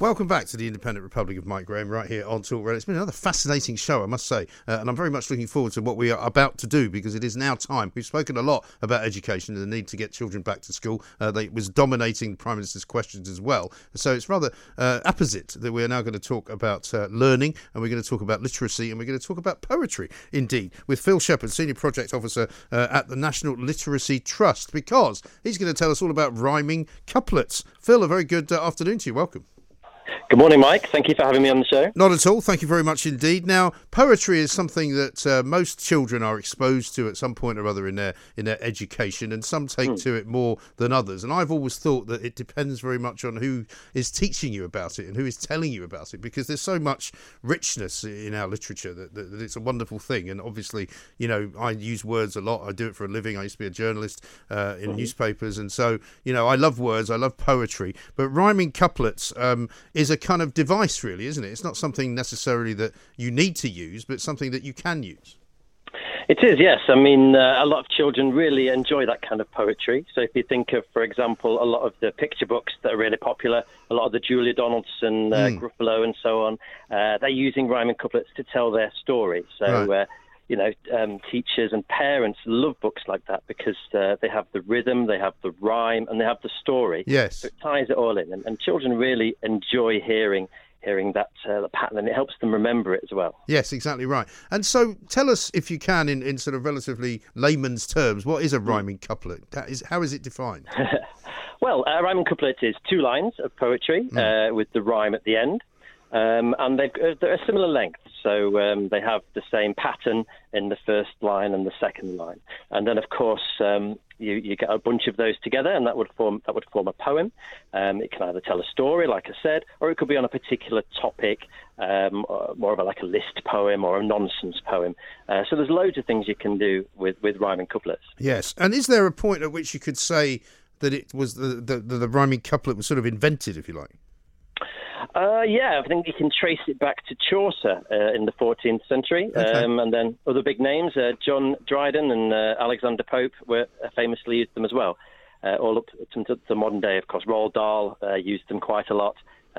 Speaker 1: Welcome back to the Independent Republic of Mike Graham right here on Talk Radio. It's been another fascinating show, I must say, uh, and I'm very much looking forward to what we are about to do because it is now time. We've spoken a lot about education and the need to get children back to school. Uh, they, it was dominating the Prime Minister's questions as well. So it's rather uh, opposite that we're now going to talk about uh, learning and we're going to talk about literacy and we're going to talk about poetry, indeed, with Phil Sheppard, Senior Project Officer uh, at the National Literacy Trust, because he's going to tell us all about rhyming couplets. Phil, a very good uh, afternoon to you. Welcome.
Speaker 7: Good morning, Mike. Thank you for having me on the show.
Speaker 1: Not at all. Thank you very much indeed. Now, poetry is something that uh, most children are exposed to at some point or other in their in their education, and some take mm. to it more than others. And I've always thought that it depends very much on who is teaching you about it and who is telling you about it, because there's so much richness in our literature that, that, that it's a wonderful thing. And obviously, you know, I use words a lot. I do it for a living. I used to be a journalist uh, in mm-hmm. newspapers, and so you know, I love words. I love poetry, but rhyming couplets um, is a kind of device, really, isn't it? It's not something necessarily that you need to use, but something that you can use.
Speaker 7: It is, yes. I mean, uh, a lot of children really enjoy that kind of poetry. So if you think of, for example, a lot of the picture books that are really popular, a lot of the Julia Donaldson, uh, mm. Gruffalo, and so on, uh, they're using rhyming couplets to tell their story. So right. Uh, you know, um, teachers and parents love books like that because uh, they have the rhythm, they have the rhyme, and they have the story.
Speaker 1: Yes,
Speaker 7: so it ties it all in, and, and children really enjoy hearing hearing that uh, pattern, and it helps them remember it as well.
Speaker 1: Yes, exactly right. And so, tell us, if you can, in, in sort of relatively layman's terms, what is a rhyming couplet? Is, how is it defined? [LAUGHS]
Speaker 7: well, a rhyming couplet is two lines of poetry mm. uh, with the rhyme at the end. Um, and they've, uh, they're a similar length, so um, they have the same pattern in the first line and the second line. And then, of course, um, you, you, get a bunch of those together, and that would form that would form a poem. Um, it can either tell a story, like I said, or it could be on a particular topic, um, more of a, like a list poem or a nonsense poem. Uh, so there's loads of things you can do with with rhyming couplets.
Speaker 1: Yes, and is there a point at which you could say that it was the the, the, the rhyming couplet was sort of invented, if you like?
Speaker 7: Uh, yeah, I think you can trace it back to Chaucer uh, in the 14th century, okay. um, and then other big names, uh, John Dryden and uh, Alexander Pope, were uh, famously used them as well. Uh, all up to the modern day, of course, Roald Dahl used them quite a lot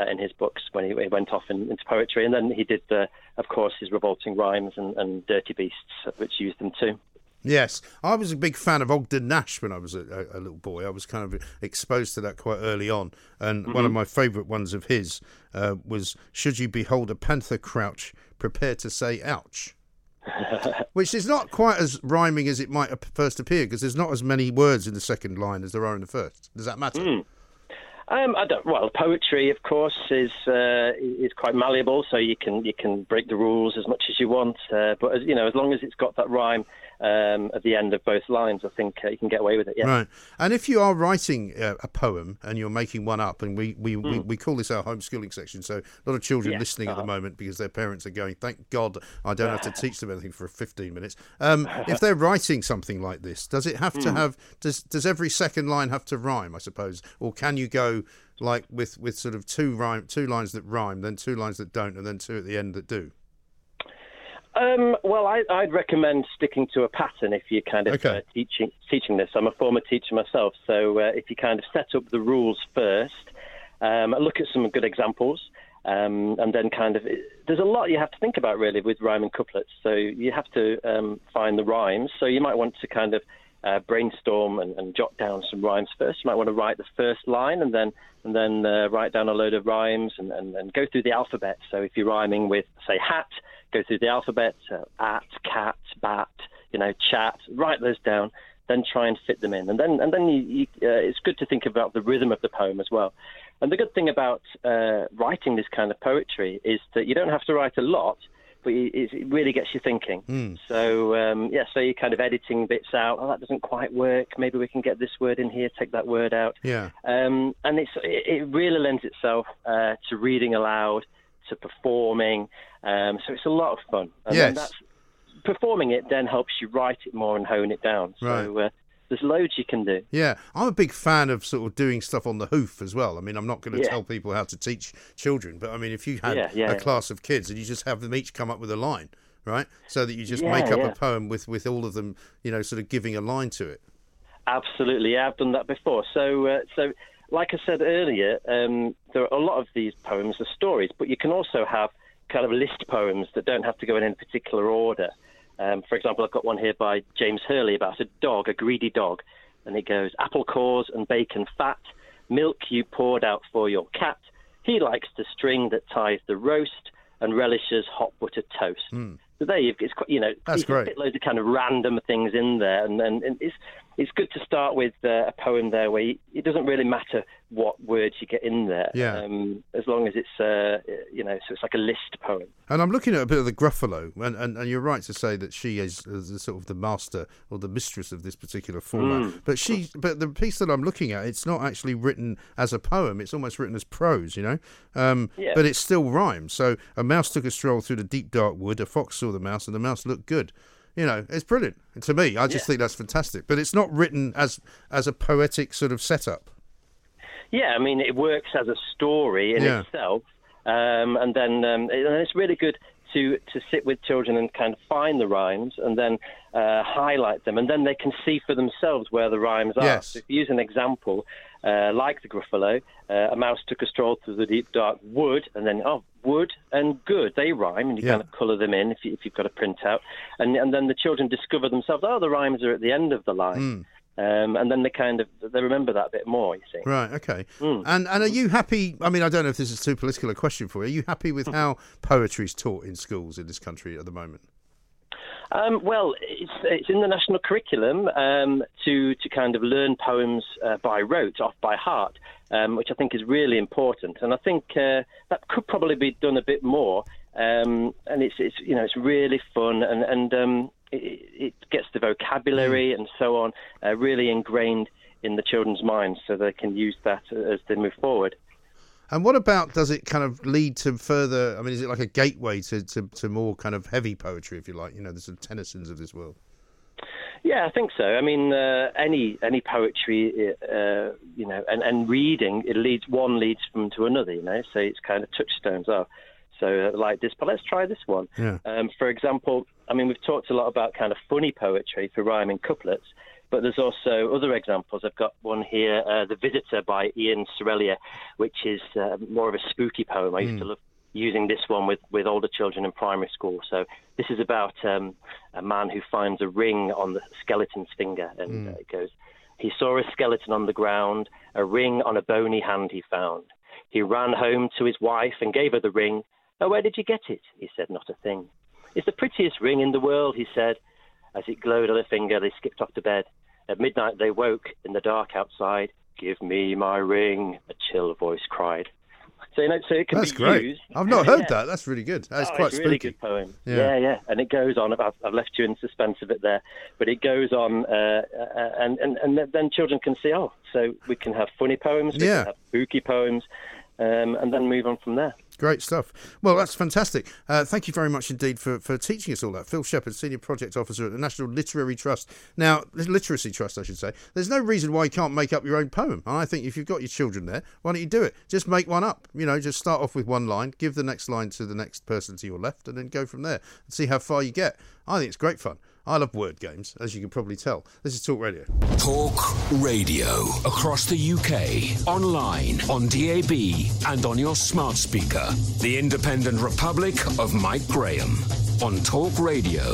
Speaker 7: in his books when he, he went off in, into poetry, and then he did, of course, his revolting rhymes and, and dirty beasts, which used them too.
Speaker 1: Yes, I was a big fan of Ogden Nash when I was a, a, a, little boy. I was kind of exposed to that quite early on, and mm-hmm. one of my favourite ones of his uh, was "Should you behold a panther crouch, prepare to say ouch." [LAUGHS] Which is not quite as rhyming as it might first appear, because there's not as many words in the second line as there are in the first. Does that matter?
Speaker 7: Mm. Um, I don't, well, poetry, of course, is uh, is quite malleable, so you can you can break the rules as much as you want. Uh, but as, you know, as long as it's got that rhyme, um, at the end of both lines, I think uh, you can get away with it. Yeah.
Speaker 1: Right. And if you are writing uh, a poem and you're making one up, and we we, mm. we, we, call this our homeschooling section, so a lot of children yeah. listening at the uh-huh. moment because their parents are going, "Thank God, I don't have to [LAUGHS] teach them anything for 15 minutes." Um, if they're writing something like this, does it have mm. to have does does every second line have to rhyme? I suppose, or can you go? like with with sort of two rhyme, two lines that rhyme, then two lines that don't, and then two at the end that do?
Speaker 7: Um, well, I, would recommend sticking to a pattern if you're kind of
Speaker 1: Okay.
Speaker 7: uh, teaching teaching this. I'm a former teacher myself, so uh, if you kind of set up the rules first, um, look at some good examples, um, and then kind of there's a lot you have to think about really with rhyming couplets. So you have to um, find the rhymes. So you might want to kind of uh, brainstorm and, and jot down some rhymes first. You might want to write the first line and then and then uh, write down a load of rhymes and, and, and go through the alphabet. So if you're rhyming with say hat, go through the alphabet, uh, at, cat, bat, you know, chat. Write those down. Then try and fit them in, and then and then you, you, uh, it's good to think about the rhythm of the poem as well. And the good thing about uh, writing this kind of poetry is that you don't have to write a lot, but it, it really gets you thinking. So um, yeah, so you're kind of editing bits out. Oh, that doesn't quite work. Maybe we can get this word in here, take that word out.
Speaker 1: Yeah.
Speaker 7: Um, and it's, it, it really lends itself uh, to reading aloud, to performing. Um, so it's a lot of fun. And
Speaker 1: Yes.
Speaker 7: that's, performing it then helps you write it more and hone it down. So uh, there's loads you can do.
Speaker 1: Yeah, I'm a big fan of sort of doing stuff on the hoof as well. I mean, I'm not going to
Speaker 7: Yeah.
Speaker 1: tell people how to teach children, but I mean, if you had
Speaker 7: Yeah, yeah,
Speaker 1: a class of kids and you just have them each come up with a line, right? So that you just make up a poem with with all of them, you know, sort of giving a line to it.
Speaker 7: Absolutely, I've done that before. So, uh, so like I said earlier, um, there are a lot of these poems are stories, but you can also have kind of list poems that don't have to go in any particular order. Um, for example, I've got one here by James Hurley about a dog, a greedy dog, and it goes: apple cores and bacon fat, milk you poured out for your cat. He likes the string that ties the roast and relishes hot buttered toast. So there you've it's quite, you know
Speaker 1: That's great.
Speaker 7: loads of kind of random things in there, and then and it's it's good to start with uh, a poem there where you, it doesn't really matter what words you get in there,
Speaker 1: Yeah.
Speaker 7: um, as long as it's uh, you know so it's like a list poem.
Speaker 1: And I'm looking at a bit of the Gruffalo, and, and, and you're right to say that she is, is the sort of the master or the mistress of this particular format.
Speaker 7: Mm.
Speaker 1: But she, but the piece that I'm looking at, it's not actually written as a poem. It's almost written as prose, you know. Um,
Speaker 7: Yeah.
Speaker 1: But it still rhymes. So a mouse took a stroll through the deep dark wood. A fox saw the mouse, and the mouse looked good. You know, it's brilliant And to me. I just
Speaker 7: Yeah.
Speaker 1: think that's fantastic. But it's not written as as a poetic sort of setup.
Speaker 7: Yeah, I mean, it works as a story in
Speaker 1: Yeah.
Speaker 7: itself, um, and then um, and it's really good to to sit with children and kind of find the rhymes and then uh, highlight them, and then they can see for themselves where the rhymes are.
Speaker 1: Yes.
Speaker 7: So if you use an example uh, like the Gruffalo, uh, a mouse took a stroll through the deep dark wood, and then oh, wood and good they rhyme, and you
Speaker 1: Yeah.
Speaker 7: kind of colour them in if, you, if you've got a printout, and and then the children discover themselves. Oh, the rhymes are at the end of the line. Um, and then they kind of they remember that a bit more. You see,
Speaker 1: Right. Okay.
Speaker 7: Mm.
Speaker 1: And and are you happy? I mean, I don't know if this is too political a question for you. Are you happy with how poetry is taught in schools in this country at the moment?
Speaker 7: Um, well, it's, it's in the national curriculum um, to to kind of learn poems uh, by rote, off by heart, um, which I think is really important. And I think uh, that could probably be done a bit more. Um, and it's, it's you know it's really fun and and um, it, it gets the vocabulary and so on uh, really ingrained in the children's minds, so they can use that as they move forward.
Speaker 1: And what about does it kind of lead to further? I mean, is it like a gateway to, to, to more kind of heavy poetry, if you like? You know, the sort of Tennysons of this world.
Speaker 7: Yeah, I think so. I mean, uh, any any poetry, uh, you know, and, and reading, it leads one leads from to another. You know, so it's kind of touchstones are. So uh, like this, but let's try this one.
Speaker 1: Yeah.
Speaker 7: Um, for example, I mean, we've talked a lot about kind of funny poetry for rhyming couplets, but there's also other examples. I've got one here, uh, "The Visitor" by Ian Serraillier, which is uh, more of a spooky poem. I used to love using this one with, with older children in primary school. So this is about um, a man who finds a ring on the skeleton's finger, and uh, it goes, He saw a skeleton on the ground, a ring on a bony hand he found. He ran home to his wife and gave her the ring. Oh, where did you get it? He said, Not a thing. It's the prettiest ring in the world, he said. As it glowed on her finger, they skipped off to bed. At midnight, they woke in the dark outside. Give me my ring, a chill voice cried. So, you know, so it can
Speaker 1: That's
Speaker 7: be
Speaker 1: great.
Speaker 7: used.
Speaker 1: I've not heard
Speaker 7: Yeah.
Speaker 1: that. That's really good. That's
Speaker 7: Oh,
Speaker 1: quite
Speaker 7: it's a really
Speaker 1: spooky.
Speaker 7: good poem.
Speaker 1: Yeah.
Speaker 7: Yeah. yeah, and it goes on. I've, I've left you in suspense a bit there, but it goes on, uh, uh, and, and and then children can see. Oh, so we can have funny poems, we
Speaker 1: Yeah.
Speaker 7: can have spooky poems, um, and then move on from there.
Speaker 1: Great stuff. Well, that's fantastic. Uh, thank you very much indeed for, for teaching us all that. Phil Sheppard, Senior Project Officer at the National Literary Trust. Now, Literacy Trust, I should say. There's no reason why you can't make up your own poem. And I think if you've got your children there, why don't you do it? Just make one up. You know, just start off with one line, give the next line to the next person to your left, and then go from there and see how far you get. I think it's great fun. I love word games, as you can probably tell. This is Talk Radio.
Speaker 2: Talk Radio. Across the UK, online, on DAB, and on your smart speaker. The Independent Republic of Mike Graham on Talk Radio.